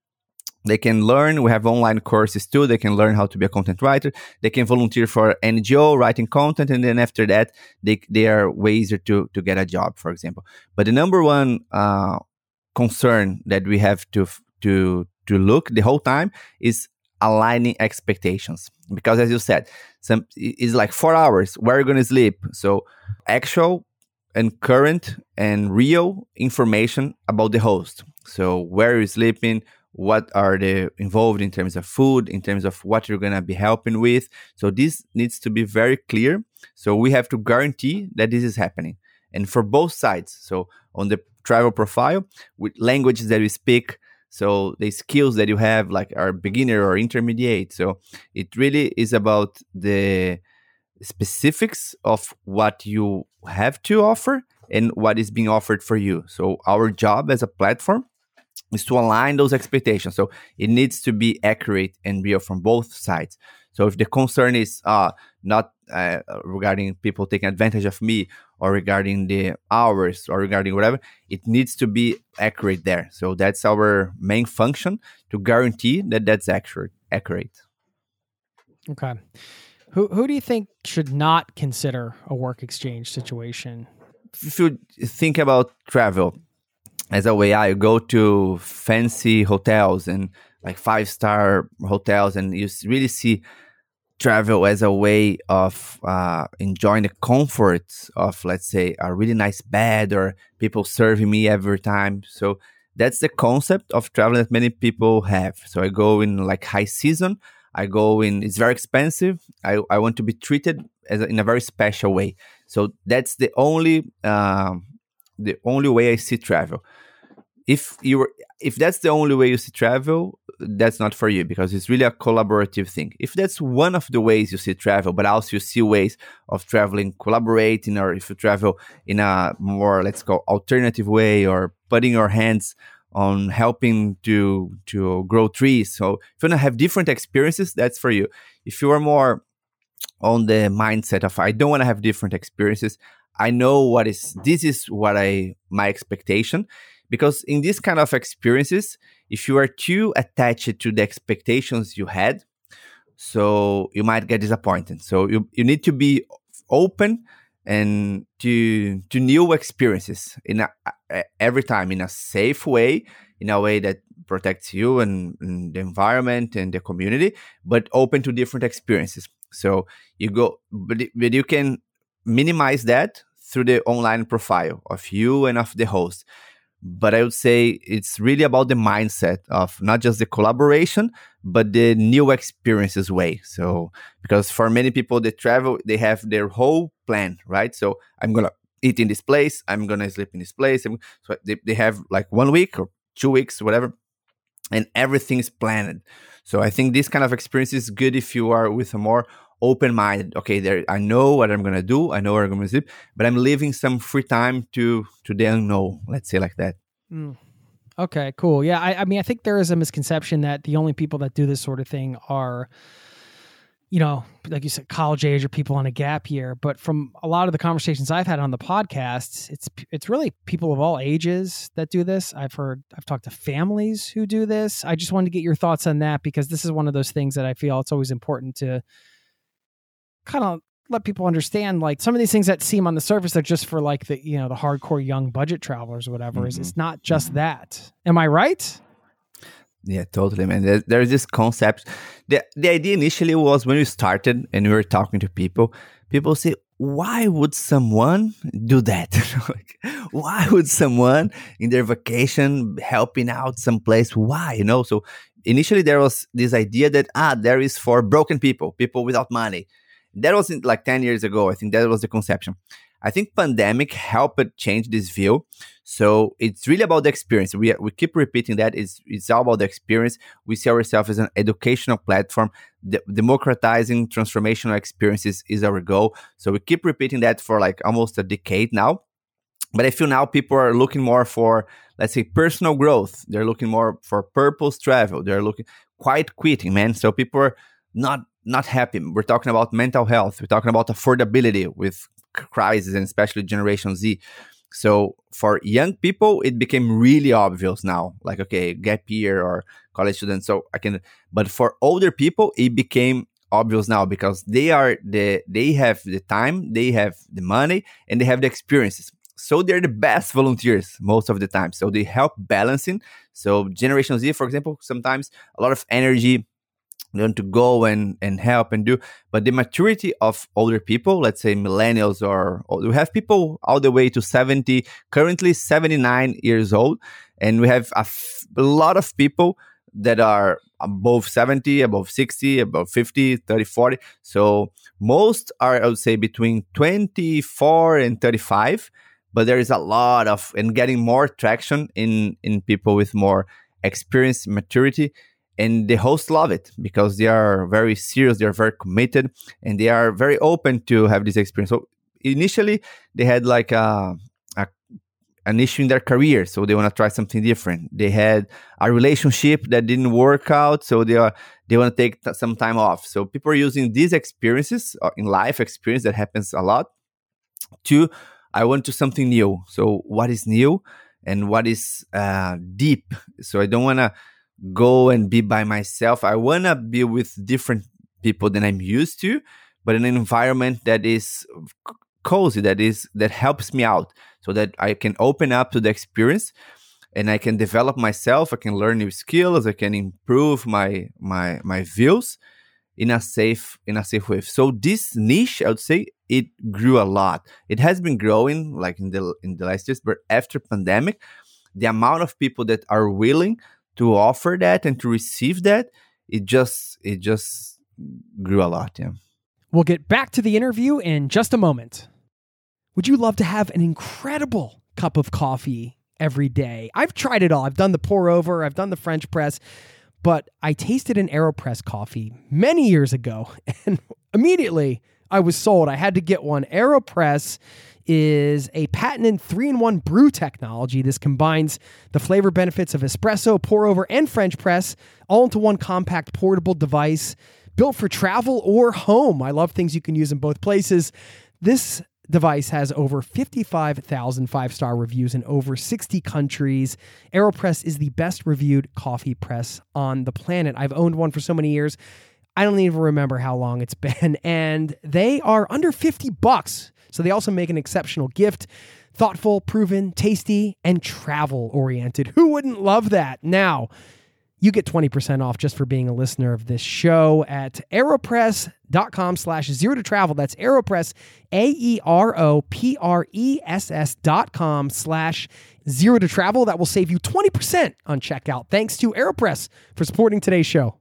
they can learn. We have online courses too. They can learn how to be a content writer. They can volunteer for NGO writing content, and then after that, they they are way easier to to get a job, for example. But the number one uh, concern that we have to to to look the whole time is aligning expectations because as you said some it's like four hours where are you going to sleep so actual and current and real information about the host. So where you're sleeping, what are they involved in terms of food, in terms of what you're gonna be helping with. So this needs to be very clear. So we have to guarantee that this is happening. And for both sides. So on the travel profile, with languages that we speak, so the skills that you have like are beginner or intermediate. So it really is about the specifics of what you have to offer and what is being offered for you. So our job as a platform is to align those expectations. So it needs to be accurate and real from both sides. So if the concern is uh, not uh, regarding people taking advantage of me or regarding the hours or regarding whatever, it needs to be accurate there. So that's our main function to guarantee that that's accurate. Accurate. Okay. Who who do you think should not consider a work exchange situation? If you think about travel as a way, I go to fancy hotels and like five star hotels, and you really see travel as a way of uh, enjoying the comforts of, let's say, a really nice bed or people serving me every time. So that's the concept of travel that many people have. So I go in like high season I go in, it's very expensive. I, I want to be treated as a, in a very special way. So that's the only uh, the only way I see travel. If you if that's the only way you see travel, that's not for you because it's really a collaborative thing. If that's one of the ways you see travel, but also you see ways of traveling, collaborating, or if you travel in a more let's go alternative way or putting your hands on helping to to grow trees. So if you want to have different experiences, that's for you. If you are more on the mindset of I don't want to have different experiences, I know what is this is what I my expectation because in this kind of experiences, if you are too attached to the expectations you had, so you might get disappointed. So you you need to be open and to to new experiences in a, every time in a safe way in a way that protects you and, and, the environment and the community but open to different experiences. So you go but, but you can minimize that through the online profile of you and of the host but I would say it's really about the mindset of not just the collaboration, but the new experiences way. So, because for many people, they travel, they have their whole plan, right? So, I'm gonna eat in this place, I'm gonna sleep in this place. So, they, they have like one week or two weeks, whatever, and everything is planned. So, I think this kind of experience is good if you are with a more open minded. Okay, there I know what I'm gonna do, I know where I'm gonna sleep, but I'm leaving some free time to to then know. Let's say like that. Mm. Okay, cool. Yeah, I, I mean, I think there is a misconception that the only people that do this sort of thing are, you know, like you said, college age or people on a gap year. But from a lot of the conversations I've had on the podcast, it's it's really people of all ages that do this. I've heard, I've talked to families who do this. I just wanted to get your thoughts on that because this is one of those things that I feel it's always important to kind of let people understand like some of these things that seem on the surface are just for like the you know the hardcore young budget travelers or whatever mm-hmm. is it's not just mm-hmm. that. Am i right? Yeah totally man. There's, there's this concept the, the idea initially was when we started and we were talking to people people say why would someone do that? Like, why would someone in their vacation helping out someplace? Why? You know so initially there was this idea that ah there is for broken people people without money that wasn't like 10 years ago i think that was the conception I think pandemic helped change this view. So it's really about the experience. We, we keep repeating that it's, it's all about the experience. We see ourselves as an educational platform. De- democratizing transformational experiences is our goal. So we keep repeating that for like almost a decade now. But I feel now people are looking more for, let's say, personal growth. They're looking more for purpose travel. They're looking quite quitting, man. So people are not not happy. We're talking about mental health. We're talking about affordability with crisis and especially Generation Z. So for young people, it became really obvious now, like okay, gap year or college students. So I can, but for older people, it became obvious now because they are the they have the time, they have the money, and they have the experiences. So they're the best volunteers most of the time. So they help balancing. So Generation Z, for example, sometimes a lot of energy want to go and, and help and do. But the maturity of older people, let's say millennials or, we have people all the way to 70, currently 79 years old. And we have a, f- a lot of people that are above 70, above 60, above 50, 30, 40. So most are, I would say, between 24 and 35. But there is a lot of, and getting more traction in, in people with more experience, maturity and the hosts love it because they are very serious they are very committed and they are very open to have this experience. So initially they had like a, a an issue in their career so they want to try something different. They had a relationship that didn't work out so they are they want to take t- some time off. So people are using these experiences uh, in life experience that happens a lot to i want to something new. So what is new and what is uh, deep? So i don't want to go and be by myself. I want to be with different people than I'm used to, but in an environment that is cozy, that is that helps me out, so that I can open up to the experience and I can develop myself. I can learn new skills. I can improve my my my views in a safe in a safe way. So this niche, I would say, it grew a lot. It has been growing like in the in the last years, but after pandemic, the amount of people that are willing to offer that and to receive that, it just it just grew a lot. Yeah. We'll get back to the interview in just a moment. Would you love to have an incredible cup of coffee every day? I've tried it all. I've done the pour over, I've done the French press, but I tasted an AeroPress coffee many years ago and immediately I was sold. I had to get one. AeroPress is a patented three in one brew technology. This combines the flavor benefits of espresso, pour over, and French press all into one compact portable device built for travel or home. I love things you can use in both places. This device has over 55,000 five star reviews in over 60 countries. AeroPress is the best reviewed coffee press on the planet. I've owned one for so many years. I don't even remember how long it's been. And they are under 50 bucks. So they also make an exceptional gift. Thoughtful, proven, tasty, and travel oriented. Who wouldn't love that? Now, you get 20% off just for being a listener of this show at aeropress.com slash zero to travel. That's aeropress, A-E-R-O-P-R-E-S-S dot com slash zero to travel. That will save you 20% on checkout. Thanks to AeroPress for supporting today's show.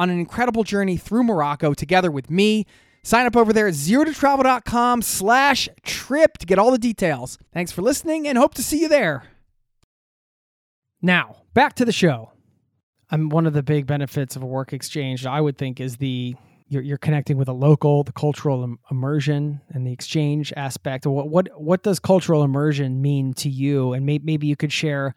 on an incredible journey through Morocco together with me. Sign up over there at zerototravel.com slash trip to get all the details. Thanks for listening and hope to see you there. Now, back to the show. I'm one of the big benefits of a work exchange, I would think, is the you're, you're connecting with a local, the cultural immersion and the exchange aspect. What what what does cultural immersion mean to you? And may, maybe you could share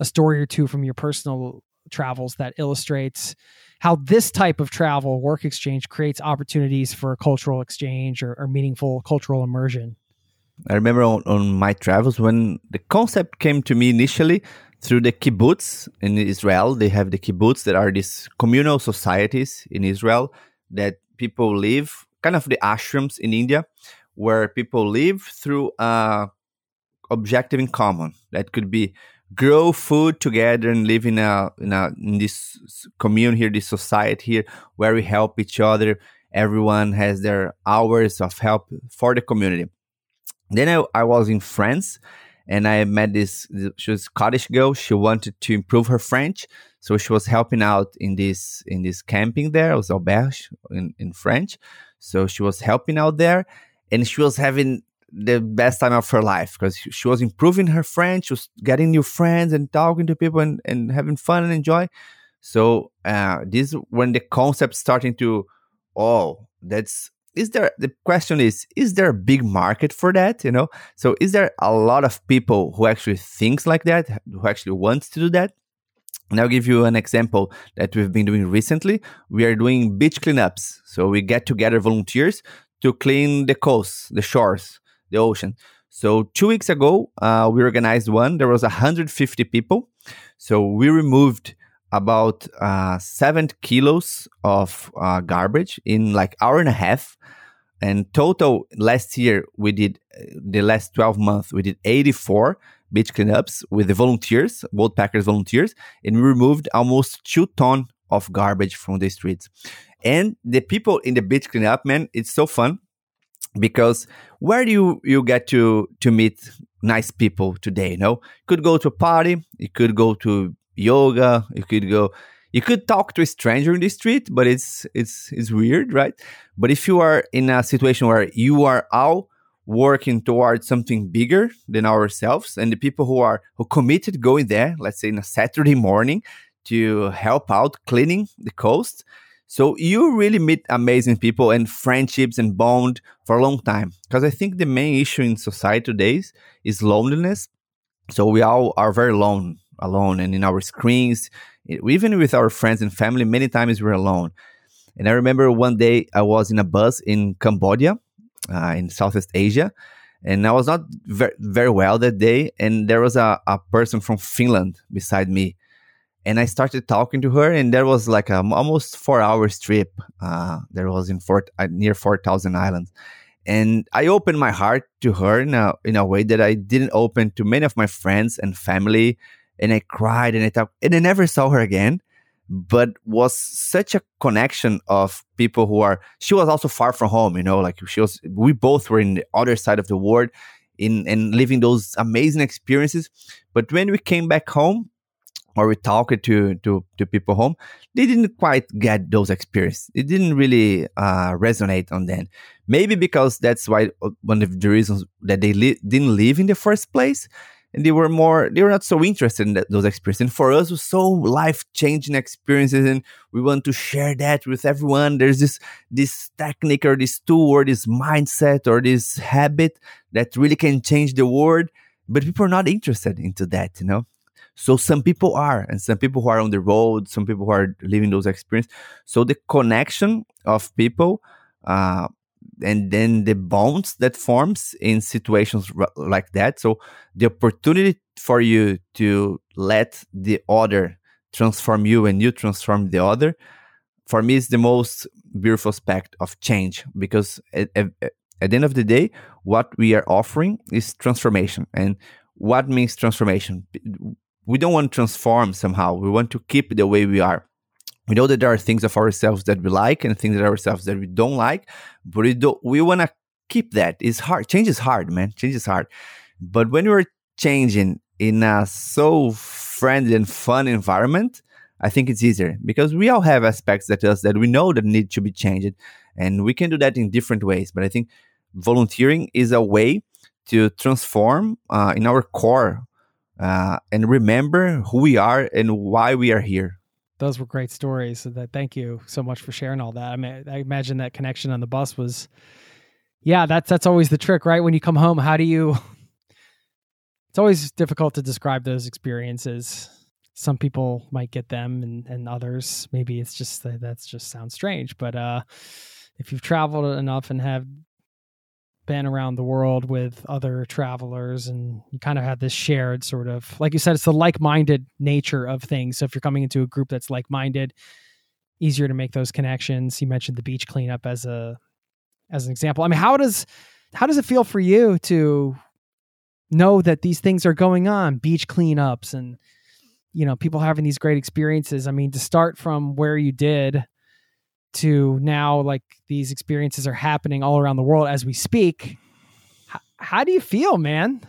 a story or two from your personal travels that illustrates how this type of travel work exchange creates opportunities for cultural exchange or, or meaningful cultural immersion i remember on, on, my travels when the concept came to me initially through the kibbutz in israel they have the kibbutz that are these communal societies in israel that people live kind of the ashrams in india where people live through a objective in common. That could be grow food together and live in a in a in this commune here, this society here, where we help each other. Everyone has their hours of help for the community. Then I, I was in France and I met this she was Scottish girl. She wanted to improve her French. So she was helping out in this in this camping there. It was auberge in, in French. So she was helping out there and she was having the best time of her life because she was improving her French, she was getting new friends and talking to people and, and having fun and enjoy. So uh, this when the concept starting to, oh, that's is there the question is is there a big market for that you know so is there a lot of people who actually thinks like that who actually wants to do that and I'll give you an example that we've been doing recently. We are doing beach cleanups. So we get together volunteers to clean the coast, the shores, the ocean. So two weeks ago, uh, we organized one. There was 150 people. So we removed about uh, seven kilos of uh, garbage in like hour and a half. And total last year we did the last 12 months we did 84 beach cleanups with the volunteers, Worldpackers volunteers, and we removed almost two ton of garbage from the streets. And the people in the beach cleanup, man, it's so fun because where do you, you get to to meet nice people today? You know, you could go to a party, you could go to yoga, you could go you could talk to a stranger in the street, but it's it's it's weird, right? But if you are in a situation where you are all working towards something bigger than ourselves and the people who are who committed going there let's say in a saturday morning to help out cleaning the coast so you really meet amazing people and friendships and bond for a long time because i think the main issue in society today is, loneliness so we all are very alone alone and in our screens even with our friends and family many times we're alone and i remember one day i was in a bus in cambodia uh, in Southeast Asia. And I was not very, very well that day. And there was a, a person from Finland beside me. And I started talking to her, and there was like a almost four hours trip. Uh, there was in Fort uh, near Four Thousand Islands, and I opened my heart to her in a in a way that I didn't open to many of my friends and family. And I cried, and I talked, and I never saw her again but was such a connection of people who are she was also far from home you know like she was we both were in the other side of the world in and living those amazing experiences but when we came back home or we talked to to to people home they didn't quite get those experiences it didn't really uh, resonate on them. Maybe because that's why uh, one of the reasons that they li- didn't live in the first place and they were more they were not so interested in that, those experiences and for us it was so life-changing experiences and we want to share that with everyone. There's this this technique or this tool or this mindset or this habit that really can change the world but people are not interested into that you know so some people are and some people who are on the road some people who are living those experiences so the connection of people uh, and then the bonds that forms in situations like that. So the opportunity for you to let the other transform you and you transform the other for me is the most beautiful aspect of change. Because at, at, at the end of the day what we are offering is transformation. And what means transformation we don't want to transform somehow. We want to keep the way we are. We know that there are things of ourselves that we like and things that ourselves that we don't like but we do we want to keep that. It's hard. Change is hard man. Change is hard. But when you're changing in a so friendly and fun environment i think it's easier because we all have aspects that us that we know that need to be changed and we can do that in different ways. But i think volunteering is a way to transform uh, in our core uh, and remember who we are and why we are here those were great stories. That thank you so much for sharing all that. I mean, I imagine that connection on the bus was, yeah, that's that's always the trick, right? When you come home, how do you? It's always difficult to describe those experiences. Some people might get them, and and others maybe it's just that's just sounds strange. But uh, if you've traveled enough and have been around the world with other travelers and you kind of have this shared sort of like you said it's the like-minded nature of things. So if you're coming into a group that's like-minded easier to make those connections. You mentioned the beach cleanup as a as an example. I mean how does how does it feel for you to know that these things are going on, beach cleanups and you know, people having these great experiences. I mean, to start from where you did to now like these experiences are happening all around the world as we speak. H- how do you feel, man?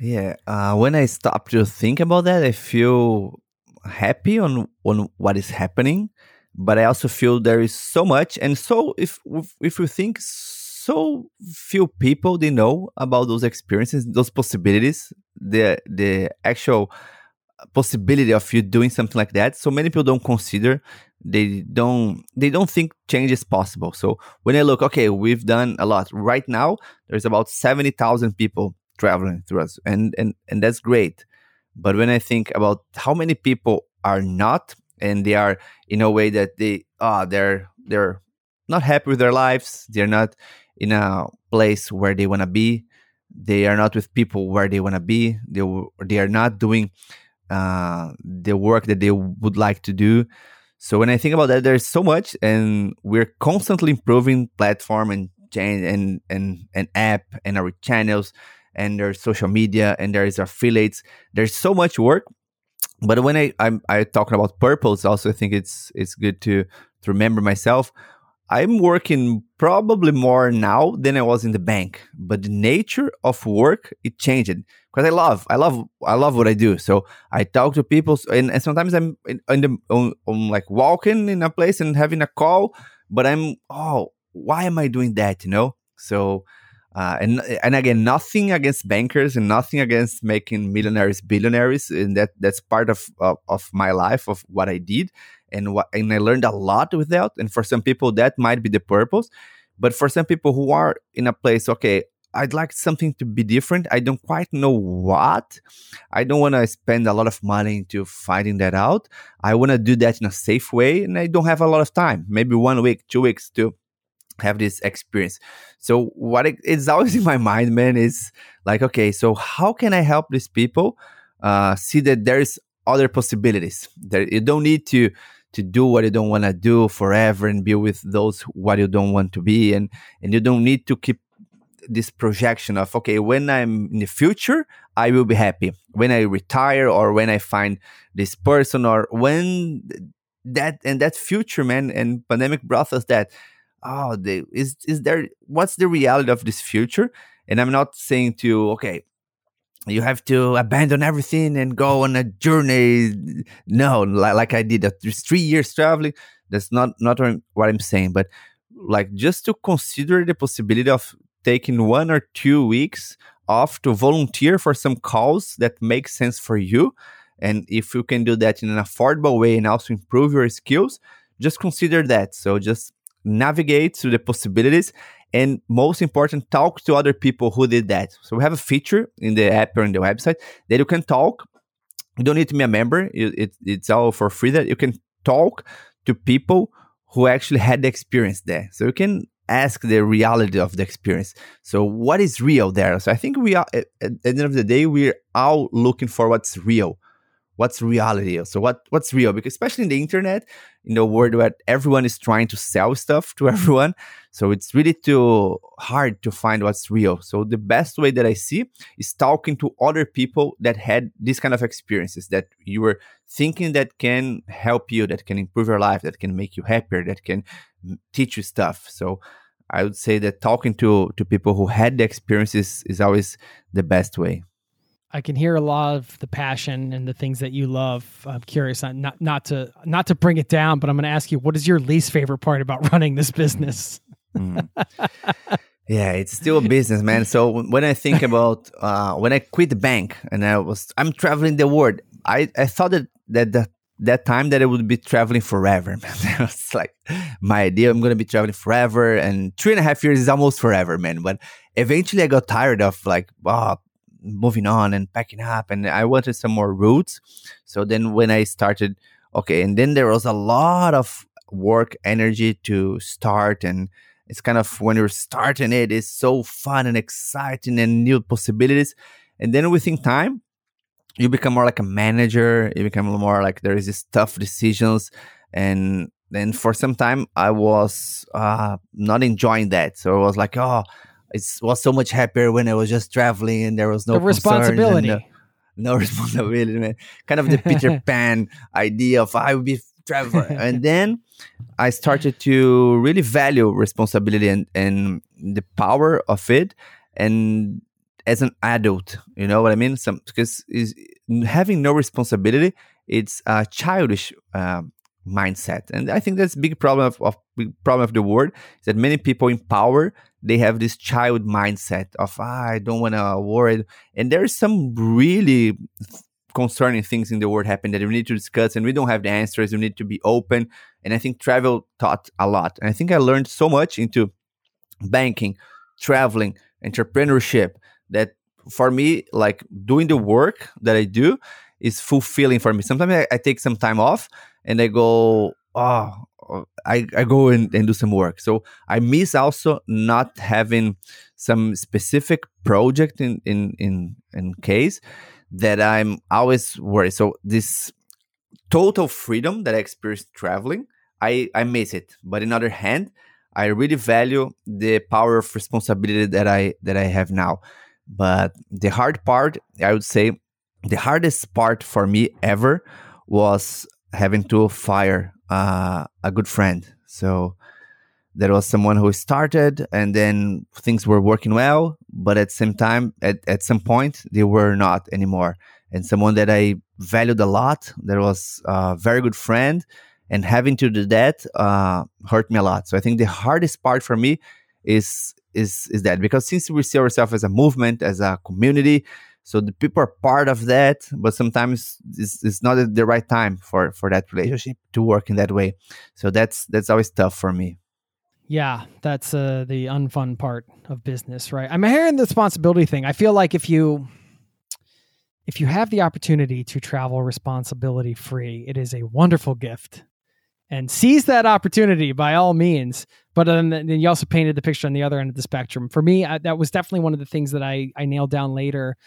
Yeah, uh, when I stop to think about that, I feel happy on on what is happening, but I also feel there is so much, and so if if you think so few people they know about those experiences, those possibilities, the the actual possibility of you doing something like that. So many people don't consider they don't they don't think change is possible. So when I look, okay, we've done a lot. Right now, there's about seventy thousand people traveling through us, and and and that's great. But when I think about how many people are not, and they are in a way that they ah oh, they're they're not happy with their lives, they're not in a place where they want to be, they are not with people where they want to be, they they are not doing uh, the work that they would like to do. So when I think about that, there's so much, and we're constantly improving platform and change and and and app and our channels and there's social media and there is affiliates there's so much work but when i i'm i talking about purpose also i think it's it's good to to remember myself i'm working probably more now than i was in the bank but the nature of work it changed. Because i love i love i love what i do. So i talk to people and, and sometimes i'm in, in the on, on like walking in a place and having a call but i'm oh why am i doing that you know? So uh, and and again, nothing against bankers and nothing against making millionaires billionaires, and that that's part of, of, of my life of what I did, and what and I learned a lot with that. And for some people, that might be the purpose, but for some people who are in a place, okay, I'd like something to be different. I don't quite know what. I don't want to spend a lot of money into finding that out. I want to do that in a safe way, and I don't have a lot of time. Maybe one week, two weeks to have this experience. So what it, it's always in my mind, man, is like, okay, so how can I help these people uh, see that there's other possibilities? That you don't need to to do what you don't want to do forever and be with those what you don't want to be, and and you don't need to keep this projection of okay, when I'm in the future, I will be happy. When I retire or when I find this person or when that and that future, man, and pandemic brought us that oh they, is is there what's the reality of this future? And i'm not saying to okay you have to abandon everything and go on a journey. No like, like i did there's three years traveling that's not not what i'm saying but like just to consider the possibility of taking one or two weeks off to volunteer for some cause that makes sense for you and if you can do that in an affordable way and also improve your skills just consider that. So just navigate through the possibilities and most important talk to other people who did that. So we have a feature in the app or in the website that you can talk. You don't need to be a member. It, it, it's all for free that you can talk to people who actually had the experience there. So you can ask the reality of the experience. So what is real there? So i think we are at, at the end of the day we're all looking for what's real what's reality? So what what's real? Because especially in the internet in the world where everyone is trying to sell stuff to everyone so it's really too hard to find what's real. So the best way that i see is talking to other people that had this kind of experiences that you were thinking that can help you that can improve your life that can make you happier that can mm, teach you stuff. So i would say that talking to to people who had the experiences is always the best way I can hear a lot of the passion and the things that you love. I'm curious, not not to not to bring it down, but I'm going to ask you, what is your least favorite part about running this business? mm. Yeah, it's still a business, man. So when I think about uh, when I quit the bank and I was I'm traveling the world, I, I thought that that that, that time that I would be traveling forever. Man, it's like my idea. I'm gonna be traveling forever, and three and a half years is almost forever, man. But eventually, I got tired of like, oh, moving on and packing up and I wanted some more roots. So then when I started, okay, and then there was a lot of work energy to start and it's kind of when you're starting it, it's so fun and exciting and new possibilities. And then within time, you become more like a manager, you become more like there is this tough decisions and then for some time I was uh, not enjoying that. So I was like, oh, it was so much happier when I was just traveling and there was no the responsibility. No, no, responsibility, man. Kind of the Peter Pan idea of I will be traveling. and then I started to really value responsibility and, and the power of it. And as an adult, you know what I mean? Some because is having no responsibility, it's a childish um, mindset, and I think that's a big problem of, of big problem of the world is that many people in power they have this child mindset of ah, I don't want to worry, and there's some really concerning things in the world happen that we need to discuss, and we don't have the answers. We need to be open, and I think travel taught a lot, and I think I learned so much into banking, traveling, entrepreneurship that for me, like doing the work that I do is fulfilling for me. Sometimes I, I take some time off and I go, oh, oh, I, I go and, and do some work. So I miss also not having some specific project in, in, in, in case that I'm always worried. So this total freedom that I experienced traveling, I, I miss it. But in other hand, I really value the power of responsibility that I that I have now. But the hard part, I would say, the hardest part for me ever was having to fire uh, a good friend. So there was someone who started and then things were working well, but at same time, at, at some point, they were not anymore. And someone that I valued a lot, that was a very good friend, and having to do that uh, hurt me a lot. So I think the hardest part for me is is is that because since we see ourselves as a movement, as a community, so the people are part of that, but sometimes it's, it's not the right time for for that relationship to work in that way. So that's that's always tough for me. Yeah, that's uh, the unfun part of business, right? I'm hearing the responsibility thing. I feel like if you if you have the opportunity to travel responsibility free, it is a wonderful gift and seize that opportunity by all means. But then, then you also painted the picture on the other end of the spectrum. For me, I, that was definitely one of the things that I, I nailed down later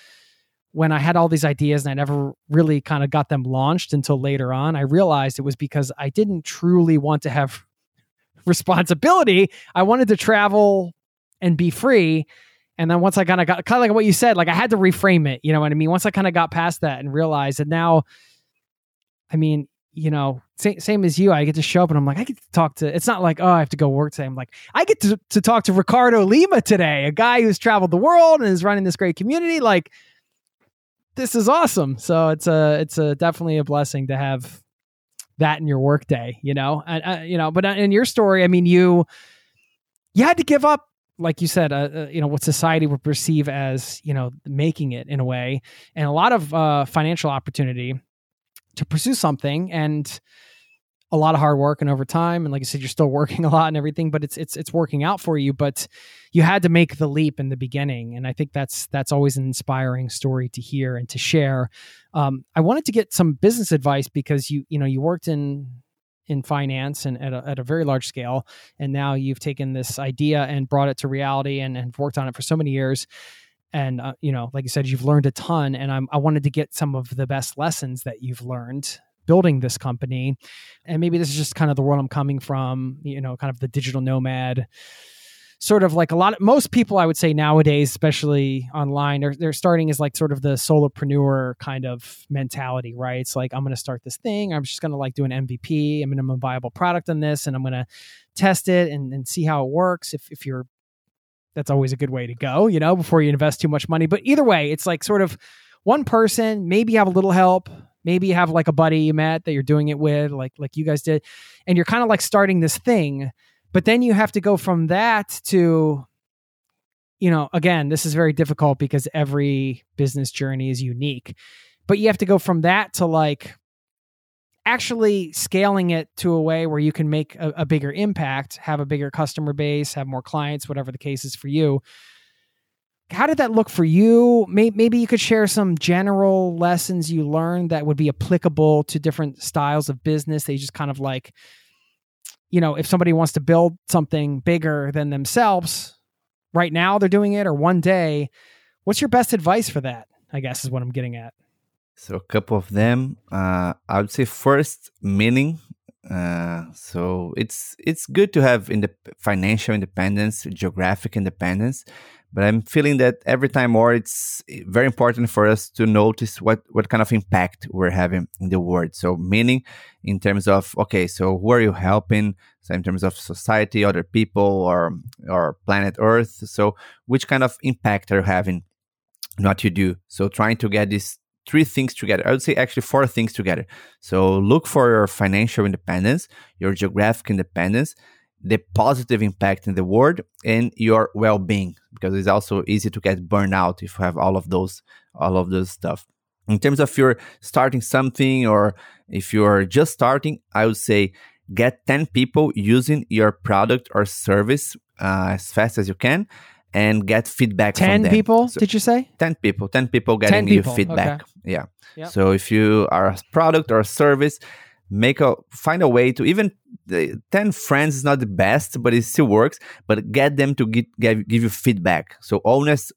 when I had all these ideas and I never really kind of got them launched until later on. I realized it was because I didn't truly want to have responsibility. I wanted to travel and be free. And then once I kind of got kind of like what you said, like I had to reframe it. You know what I mean? Once I kind of got past that and realized that now, I mean, you know, same, same as you, I get to show up and I'm like, I get to talk to, it's not like, oh, I have to go work today. I'm like, I get to, to talk to Ricardo Lima today, a guy who's traveled the world and is running this great community. Like, this is awesome. So it's a, it's a definitely a blessing to have that in your workday, you know, and, uh, you know, but uh, in your story, I mean, you, you had to give up like you said, uh, uh, you know, what society would perceive as, you know, making it in a way, and a lot of uh, financial opportunity to pursue something and a lot of hard work and over time and like I said you're still working a lot and everything but it's it's it's working out for you but you had to make the leap in the beginning and I think that's that's always an inspiring story to hear and to share. Um, I wanted to get some business advice because you you know you worked in in finance and at a, at a very large scale and now you've taken this idea and brought it to reality and, and worked on it for so many years. And uh, you know like you said you've learned a ton and I'm, i wanted to get some of the best lessons that you've learned building this company. And maybe this is just kind of the world i'm coming from you know kind of the digital nomad sort of like a lot of most people i would say nowadays especially online they're, they're starting as like sort of the solopreneur kind of mentality right? It's like i'm going to start this thing. I'm just going to like do an mvp a minimum viable product on this and i'm going to test it and, and see how it works if, if you're that's always a good way to go, you know, before you invest too much money. But either way, it's like sort of one person, maybe have a little help, maybe you have like a buddy you met that you're doing it with, like like you guys did, and you're kind of like starting this thing. But then you have to go from that to you know, again, this is very difficult because every business journey is unique. But you have to go from that to like actually scaling it to a way where you can make a, a, bigger impact, have a bigger customer base, have more clients, whatever the case is for you. How did that look for you? Maybe you could share some general lessons you learned that would be applicable to different styles of business. They just kind of like, you know, if somebody wants to build something bigger than themselves, right now they're doing it, or one day, what's your best advice for that? I guess is what I'm getting at. So a couple of them. Uh, I would say first meaning Uh, so it's it's good to have in the financial independence, geographic independence, but I'm feeling that every time more, it's very important for us to notice what what kind of impact we're having in the world. So meaning in terms of okay, so who are you helping? So in terms of society, other people, or or planet Earth. So which kind of impact are you having? What you do. So trying to get these three things together. I would say actually four things together. So look for your financial independence, your geographic independence, the positive impact in the world, and your well-being, because it's also easy to get burnout if you have all of those, all of those stuff. In terms of you're starting something or if you're just starting, I would say get 10 people using your product or service uh, as fast as you can and get feedback 10 people so did you say 10 people 10 people getting 10 people. you feedback okay. yeah yep. so if you are a product or a service make a find a way to even the 10 friends is not the best but it still works but get them to get, give, give you feedback. So honest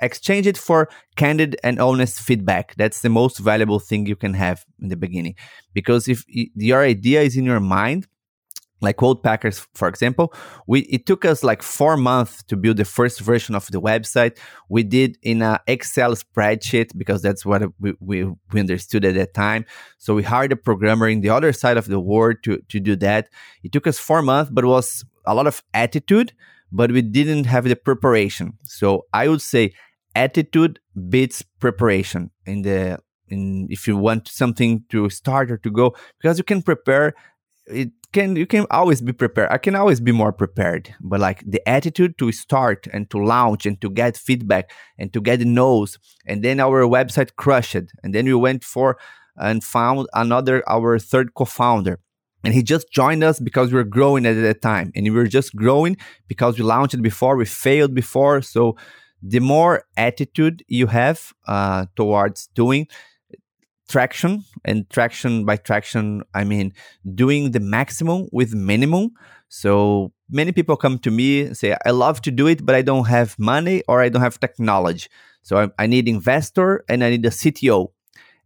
exchange it for candid and honest feedback. That's the most valuable thing you can have in the beginning. Because if your idea is in your mind like Worldpackers for example we it took us like four months to build the first version of the website. We did in a excel spreadsheet because that's what we, we, we understood at that time. So we hired a programmer in the other side of the world to, to do that. It took us four months but it was a lot of attitude but we didn't have the preparation. So i would say attitude beats preparation in the in if you want something to start or to go because you can prepare it can you can always be prepared. I can always be more prepared, but like the attitude to start and to launch and to get feedback and to get no's, and then our website crushed, and then we went for and found another our third co-founder, and he just joined us because we were growing at that time, and we were just growing because we launched before, we failed before, so the more attitude you have uh, towards doing traction and traction by traction i mean doing the maximum with minimum. So many people come to me and say i love to do it but i don't have money or i don't have technology. So i, I need investor and i need a cto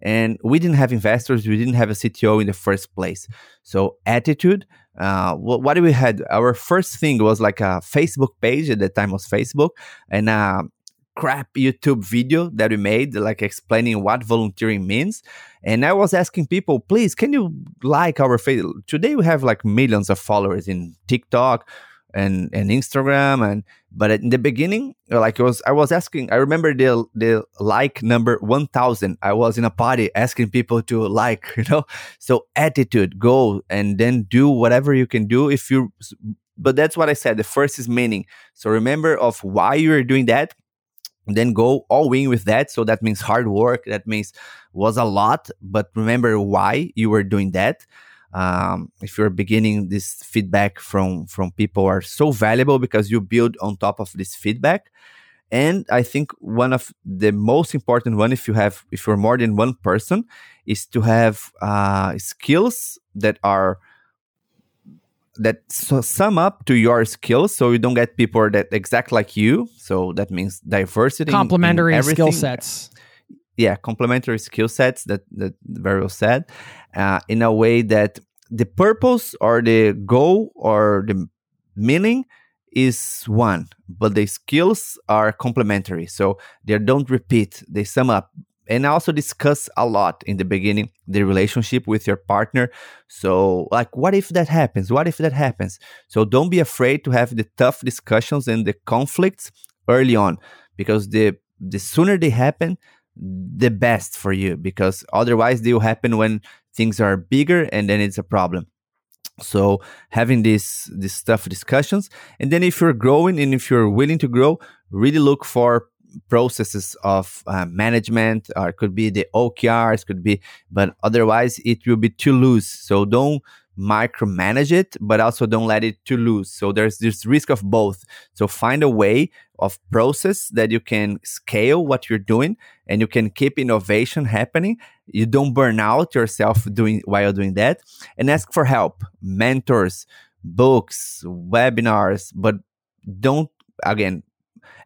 and we didn't have investors we didn't have a cto in the first place. So attitude uh, what, what we had? Our first thing was like a facebook page at the time was facebook. And uh, crap YouTube video that we made, like explaining what volunteering means. And I was asking people, please, can you like our face? Today we have like millions of followers in TikTok and, and Instagram. And but in the beginning, like it was, I was asking. I remember the the like number one thousand. I was in a party asking people to like, you know. So attitude, go and then do whatever you can do. If you, but that's what I said. The first is meaning. So remember of why you are doing that then go all in with that. So that means hard work. That means was a lot but remember why you were doing that. Um, if you're beginning this feedback from from people are so valuable because you build on top of this feedback. And i think one of the most important one if you have if you're more than one person is to have uh, skills that are that so sum up to your skills so you don't get people that exact like you. So that means diversity complementary skill sets. Yeah complementary skill sets that that very well said uh, in a way that the purpose or the goal or the meaning is one but the skills are complementary. So they don't repeat they sum up and also discuss a lot in the beginning the relationship with your partner. So like what if that happens? What if that happens? So don't be afraid to have the tough discussions and the conflicts early on because the the sooner they happen the best for you because otherwise they will happen when things are bigger and then it's a problem. So having these these tough discussions and then if you're growing and if you're willing to grow really look for processes of uh, management or it could be the okrs could be but otherwise it will be too loose. So don't micromanage it but also don't let it too loose. So there's this risk of both. So find a way of process that you can scale what you're doing and you can keep innovation happening. You don't burn out yourself doing while doing that. And ask for help mentors books webinars but don't again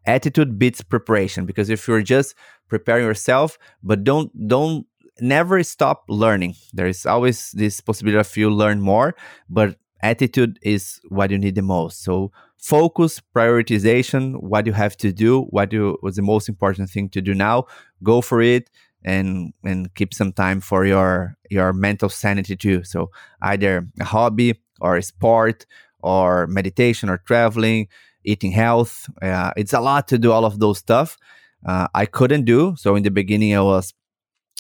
attitude beats preparation because if you're just preparing yourself but don't don't never stop learning. There is always this possibility of you learn more, but attitude is what you need the most. So focus, prioritization, what you have to do, what you was the most important thing to do now. Go for it and and keep some time for your your mental sanity too. So either a hobby or a sport or meditation or traveling, eating health. Uh, it's a lot to do all of those stuff. Uh, I couldn't do so in the beginning. I was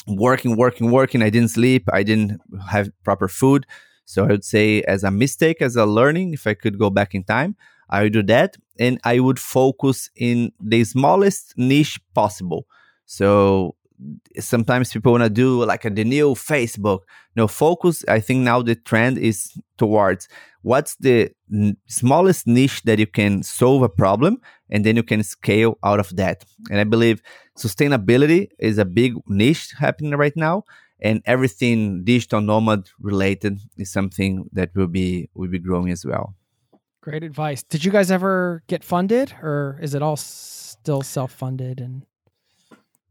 working, working, working. I didn't sleep. I didn't have proper food. So I would say, as a mistake, as a learning, if I could go back in time, I would do that, and I would focus in the smallest niche possible. So sometimes people want to do like a, the new Facebook. No focus. I think now the trend is towards what's the n- smallest niche that you can solve a problem, and then you can scale out of that. And I believe sustainability is a big niche happening right now, and everything digital nomad related is something that will be will be growing as well. Great advice. Did you guys ever get funded, or is it all still self funded and?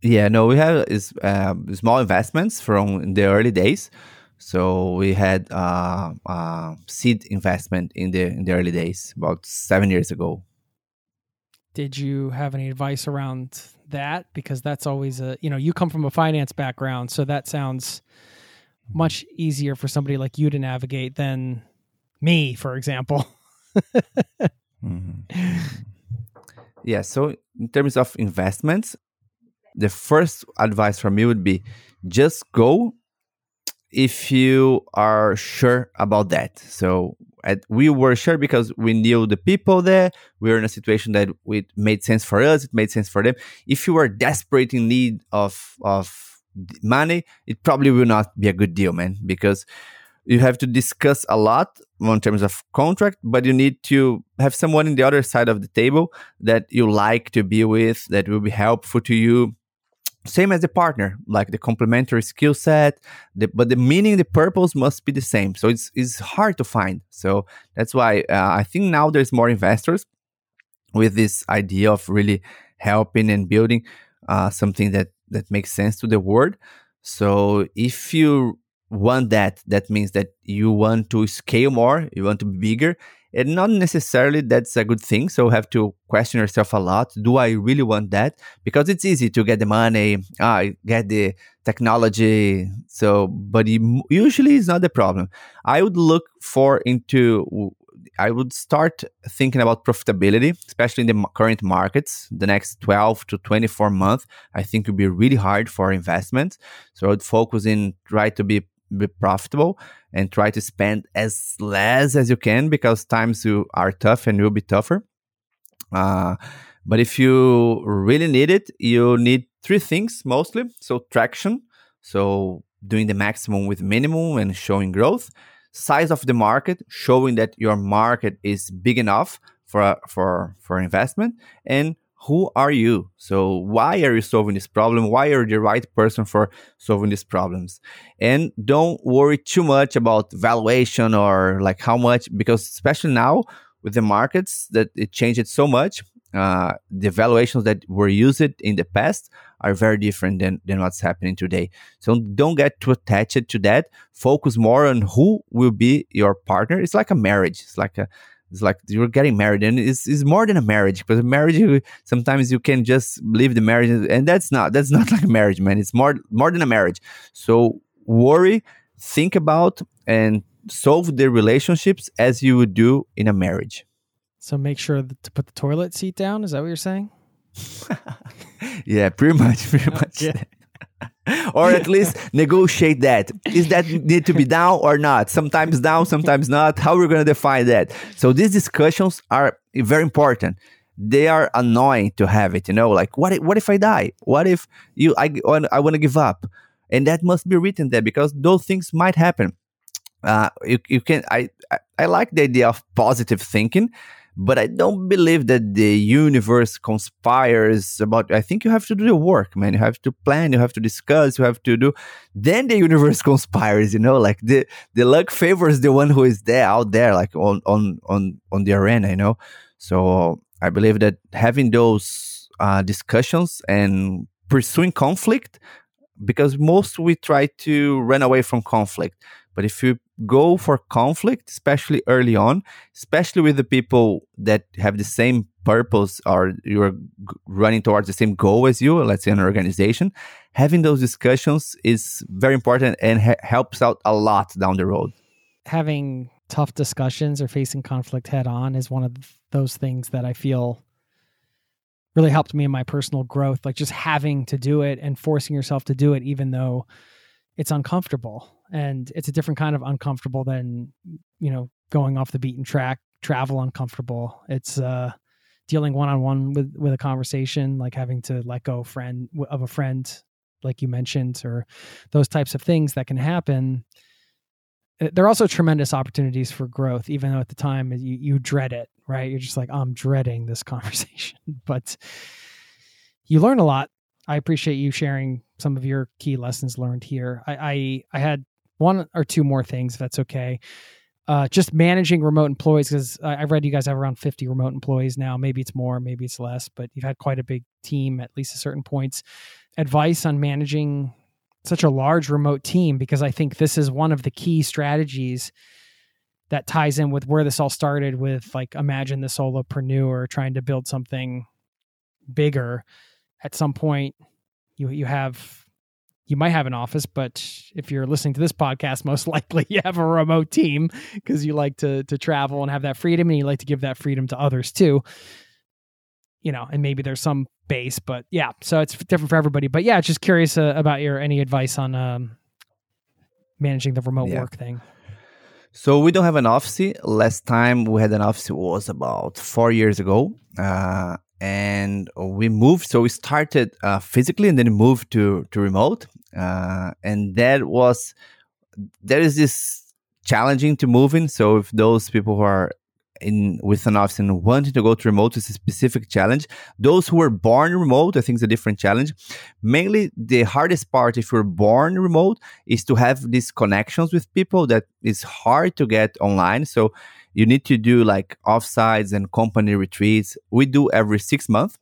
Yeah, no, we have is um, small investments from the early days. So we had uh, uh, seed investment in the in the early days, about seven years ago. Did you have any advice around that? Because that's always a you know you come from a finance background, so that sounds much easier for somebody like you to navigate than me, for example. mm-hmm. Yeah. So in terms of investments, the first advice from me would be just go if you are sure about that. So at, we were sure because we knew the people there. We were in a situation that it made sense for us. It made sense for them. If you are desperate in need of of money, it probably will not be a good deal, man, because you have to discuss a lot in terms of contract, but you need to have someone in the other side of the table that you like to be with, that will be helpful to you, same as the partner like the complementary skill set but the meaning the purpose must be the same. So it's, it's hard to find. So that's why uh, i think now there's more investors with this idea of really helping and building uh, something that that makes sense to the world. So if you want that that means that you want to scale more you want to be bigger and not necessarily that's a good thing so you have to question yourself a lot. Do i really want that? Because it's easy to get the money ah, get the technology so but usually it's not the problem. I would look for into i would start thinking about profitability especially in the current markets the next 12 to 24 months i think would be really hard for investments. So i would focus in try to be be profitable and try to spend as less as you can because times you are tough and will be tougher. Uh, but if you really need it, you need three things mostly. So traction, so doing the maximum with minimum and showing growth. Size of the market, showing that your market is big enough for for for investment, and who are you? So why are you solving this problem? Why are you the right person for solving these problems? And don't worry too much about valuation or like how much, because especially now with the markets that it changed so much, uh, the valuations that were used in the past are very different than, than what's happening today. So don't get too attached to that. Focus more on who will be your partner. It's like a marriage. It's like a it's like you're getting married, and it's, it's more than a marriage. Because a marriage, you, sometimes you can just leave the marriage, and that's not that's not like a marriage, man. It's more more than a marriage. So worry, think about, and solve the relationships as you would do in a marriage. So make sure to put the toilet seat down. Is that what you're saying? yeah, pretty much, pretty much. Yeah. or at least negotiate that. Is that need to be down or not? Sometimes down, sometimes not. How we're going to define that? So these discussions are very important. They are annoying to have it. You know, like what? If, what if I die? What if you? I I want to give up, and that must be written there because those things might happen. Uh, you you can. I, I I like the idea of positive thinking but I don't believe that the universe conspires about. I think you have to do the work, man. You have to plan, you have to discuss, you have to do. Then the universe conspires, you know, like the the luck favors the one who is there out there, like on on on on the arena, you know. So I believe that having those uh, discussions and pursuing conflict because most we try to run away from conflict. But if you go for conflict, especially early on, especially with the people that have the same purpose or you're running towards the same goal as you, let's say an organization, having those discussions is very important and ha- helps out a lot down the road. Having tough discussions or facing conflict head on is one of those things that I feel really helped me in my personal growth. Like just having to do it and forcing yourself to do it, even though it's uncomfortable and it's a different kind of uncomfortable than you know going off the beaten track travel uncomfortable. It's uh dealing one-on-one with with a conversation like having to let go friend of a friend like you mentioned or those types of things that can happen. Uh, they're also tremendous opportunities for growth even though at the time you, you dread it right? You're just like i'm dreading this conversation. But you learn a lot. I appreciate you sharing some of your key lessons learned here i i, I had one or two more things, if that's okay. Uh, just managing remote employees because I, read you guys have around 50 remote employees now. Maybe it's more, maybe it's less, but you've had quite a big team at least at certain points. Advice on managing such a large remote team because I think this is one of the key strategies that ties in with where this all started with like imagine the solopreneur trying to build something bigger. At some point, you you have you might have an office, but if you're listening to this podcast, most likely you have a remote team because you like to to travel and have that freedom, and you like to give that freedom to others too. You know, and maybe there's some base, but yeah, so it's different for everybody. But yeah, just curious uh, about your any advice on um, managing the remote yeah. work thing. So we don't have an office. Last time we had an office was about four years ago. Uh, and we moved so we started uh, physically and then moved to to remote uh, and that was there is this challenging to move in. So if those people who are in with an office and wanting to go to remote is a specific challenge. Those who were born remote i think is a different challenge. Mainly the hardest part if you're born remote is to have these connections with people that is hard to get online. So you need to do like offsites and company retreats. We do every six months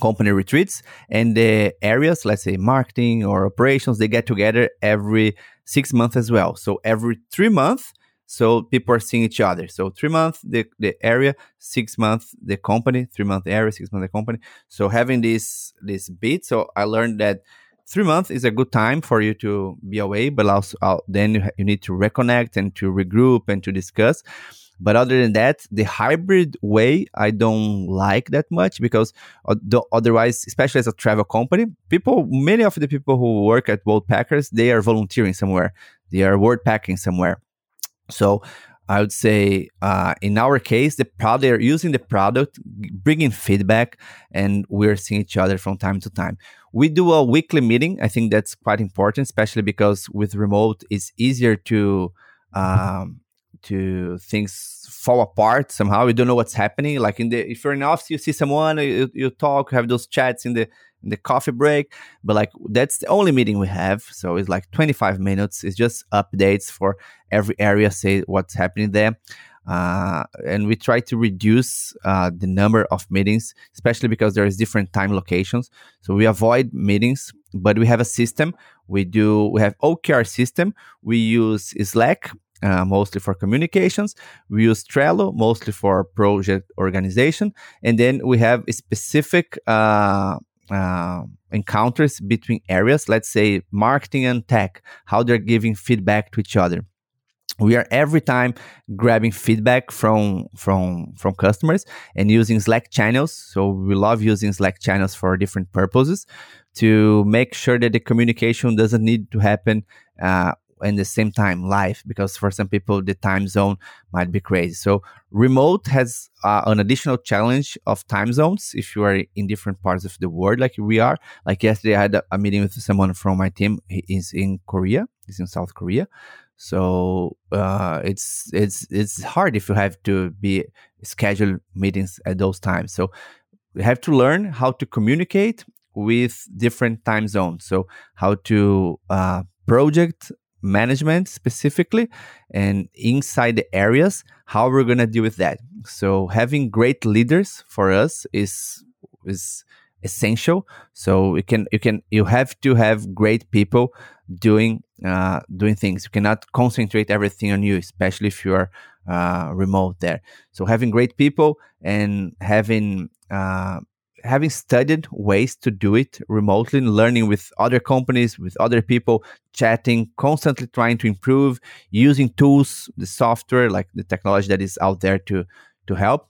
company retreats and the areas let's say marketing or operations they get together every six months as well. So every three months so people are seeing each other. So three months the, the area six months the company three month area six months the company. So having this this bit so i learned that three months is a good time for you to be away but also uh, then you, you need to reconnect and to regroup and to discuss but other than that, the hybrid way, I don't like that much because otherwise, especially as a travel company, people, many of the people who work at Worldpackers, they are volunteering somewhere. They are worldpacking somewhere. So I would say uh, in our case, the they're using the product, bringing feedback, and we're seeing each other from time to time. We do a weekly meeting. I think that's quite important, especially because with remote, it's easier to um, to things fall apart somehow. You don't know what's happening. Like in the if you're in office, you see someone, you, you talk, have those chats in the in the coffee break. But like that's the only meeting we have. So it's like 25 minutes. It's just updates for every area, say what's happening there. Uh, and we try to reduce uh, the number of meetings, especially because there is different time locations. So we avoid meetings, but we have a system. We do we have OKR system. We use Slack uh, mostly for communications. We use Trello mostly for project organization, and then we have specific uh, uh, encounters between areas. Let's say marketing and tech, how they're giving feedback to each other. We are every time grabbing feedback from from from customers and using Slack channels. So we love using Slack channels for different purposes to make sure that the communication doesn't need to happen in the same time live because for some people the time zone might be crazy. So remote has uh, an additional challenge of time zones if you are in different parts of the world like we are. Like yesterday i had a, a meeting with someone from my team. He is in korea. He's in south korea. So uh, it's it's it's hard if you have to be schedule meetings at those times. So you have to learn how to communicate with different time zones. So how to uh, project management specifically and inside the areas how we're going to deal with that so having great leaders for us is is essential. So you can you can you have to have great people doing uh, doing things. You cannot concentrate everything on you, especially if you are uh, remote there. So having great people and having uh, having studied ways to do it remotely, learning with other companies, with other people, chatting, constantly trying to improve, using tools, the software, like the technology that is out there to to help.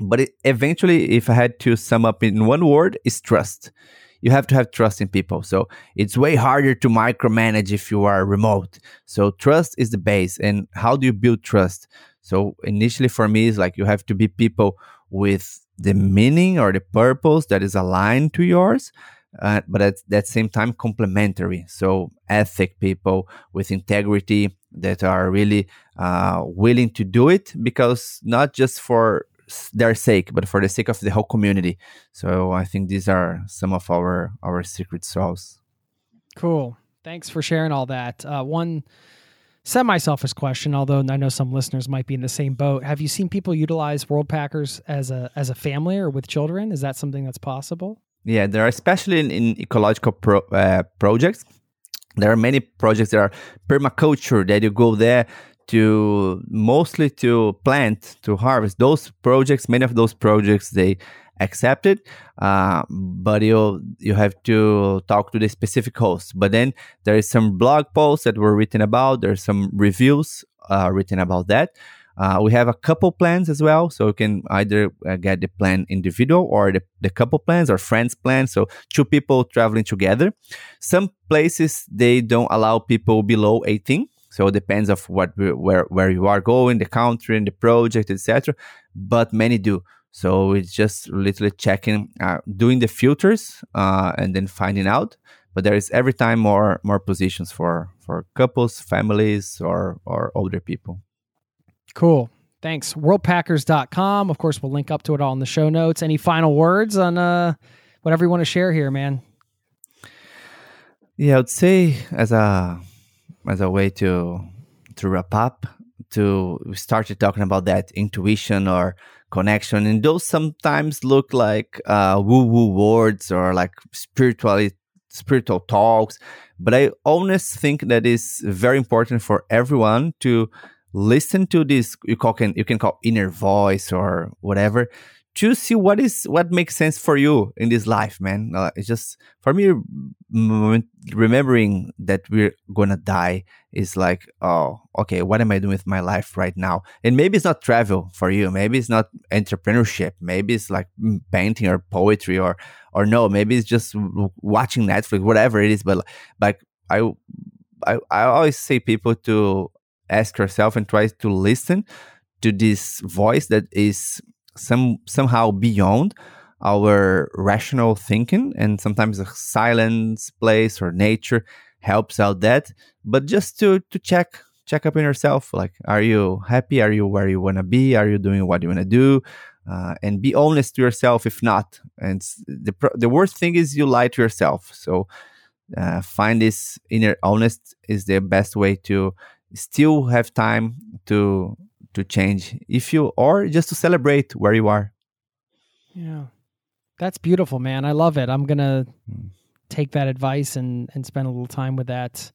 But it, eventually, if I had to sum up in one word, is trust. You have to have trust in people. So it's way harder to micromanage if you are remote. So trust is the base. And how do you build trust? So initially, for me, is like you have to be people with the meaning or the purpose that is aligned to yours, uh, but at that same time complementary. So ethic people with integrity that are really uh, willing to do it because not just for their sake, but for the sake of the whole community. So I think these are some of our our secret sauce. Cool. Thanks for sharing all that. Uh, one semi selfish question, although I know some listeners might be in the same boat. Have you seen people utilize Worldpackers as a as a family or with children? Is that something that's possible? Yeah, there are especially in, in ecological pro, uh, projects. There are many projects that are permaculture that you go there to mostly to plant to harvest those projects many of those projects they accepted uh, but you you have to talk to the specific host. But then there is some blog posts that were written about there's some reviews uh, written about that. Uh, we have a couple plans as well. So you can either uh, get the plan individual or the, the couple plans or friends plan so two people traveling together. Some places they don't allow people below 18 so it depends of what where where you are going the country and the project etc but many do so it's just literally checking, uh, doing the filters, uh, and then finding out. But there is every time more more positions for for couples, families, or or older people. Cool. Thanks. Worldpackers.com. Of course, we'll link up to it all in the show notes. Any final words on uh, whatever you want to share here, man? Yeah, I would say as a as a way to to wrap up, to we started talking about that intuition or connection. And those sometimes look like uh, woo woo words or like spiritually spiritual talks. But i always think that is very important for everyone to listen to this you can you can call inner voice or whatever to see what is what makes sense for you in this life man. Uh, it's just for me remembering that we're gonna die is like oh okay what am i doing with my life right now? And maybe it's not travel for you. Maybe it's not entrepreneurship. Maybe it's like painting or poetry or or no maybe it's just watching netflix whatever it is. But like i i, I always say people to ask yourself and try to listen to this voice that is some somehow beyond our rational thinking. And sometimes a silence place or nature helps out that. But just to to check check up in yourself like are you happy? Are you where you want to be? Are you doing what you want to do? Uh, and be honest to yourself if not. And the the worst thing is you lie to yourself. So uh, find this inner honest is the best way to still have time to to change. If you or just to celebrate where you are. Yeah. That's beautiful man. I love it. I'm gonna mm. take that advice and and spend a little time with that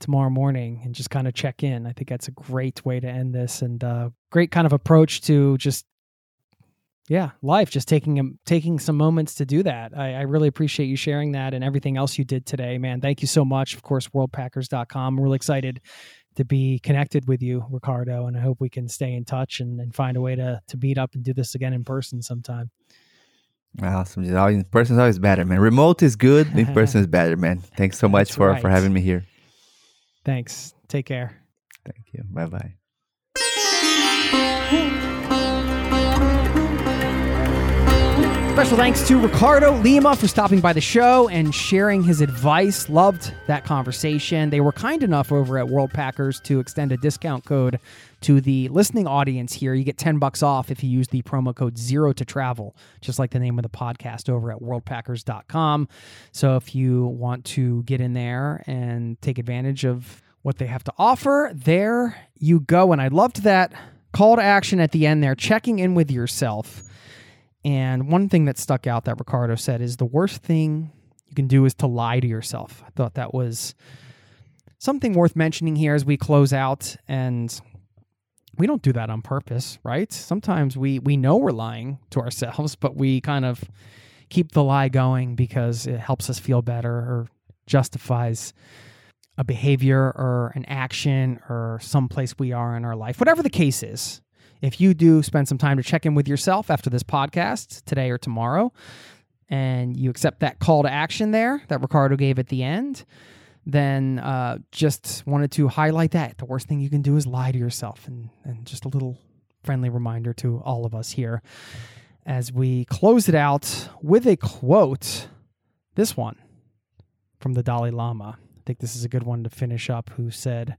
tomorrow morning and just kind of check in. I think that's a great way to end this and uh great kind of approach to just yeah life just taking taking some moments to do that. I, I, really appreciate you sharing that and everything else you did today man. Thank you so much. Of course worldpackers.com i'm really excited to be connected with you, Ricardo, and I hope we can stay in touch and, and find a way to to meet up and do this again in person sometime. Awesome. In person is always better, man. Remote is good. In person is better, man. Thanks so much for, right. for having me here. Thanks. Take care. Thank you. Bye bye. Special thanks to Ricardo Lima for stopping by the show and sharing his advice. Loved that conversation. They were kind enough over at Worldpackers to extend a discount code to the listening audience here. You get 10 bucks off if you use the promo code zero to travel, just like the name of the podcast over at worldpackers.com. So if you want to get in there and take advantage of what they have to offer, there you go. And I loved that call to action at the end there, checking in with yourself And one thing that stuck out that Ricardo said is the worst thing you can do is to lie to yourself. I thought that was something worth mentioning here as we close out. And we don't do that on purpose, right? Sometimes we we know we're lying to ourselves, but we kind of keep the lie going because it helps us feel better or justifies a behavior or an action or some place we are in our life. Whatever the case is, if you do spend some time to check in with yourself after this podcast today or tomorrow, and you accept that call to action there that Ricardo gave at the end, then uh, just wanted to highlight that. The worst thing you can do is lie to yourself, and, and just a little friendly reminder to all of us here as we close it out with a quote. This one from the Dalai Lama. I think this is a good one to finish up, who said,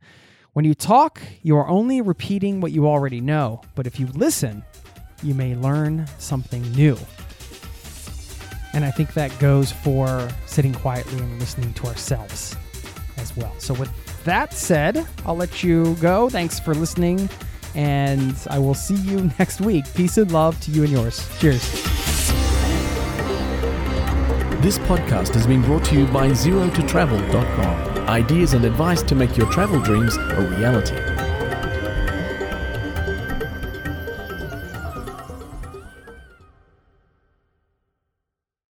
When you talk, you are only repeating what you already know, but if you listen, you may learn something new. And I think that goes for sitting quietly and listening to ourselves as well. So, with that said, I'll let you go. Thanks for listening, and I will see you next week. Peace and love to you and yours. Cheers. This podcast has been brought to you by ZeroToTravel.com. Ideas and advice to make your travel dreams a reality.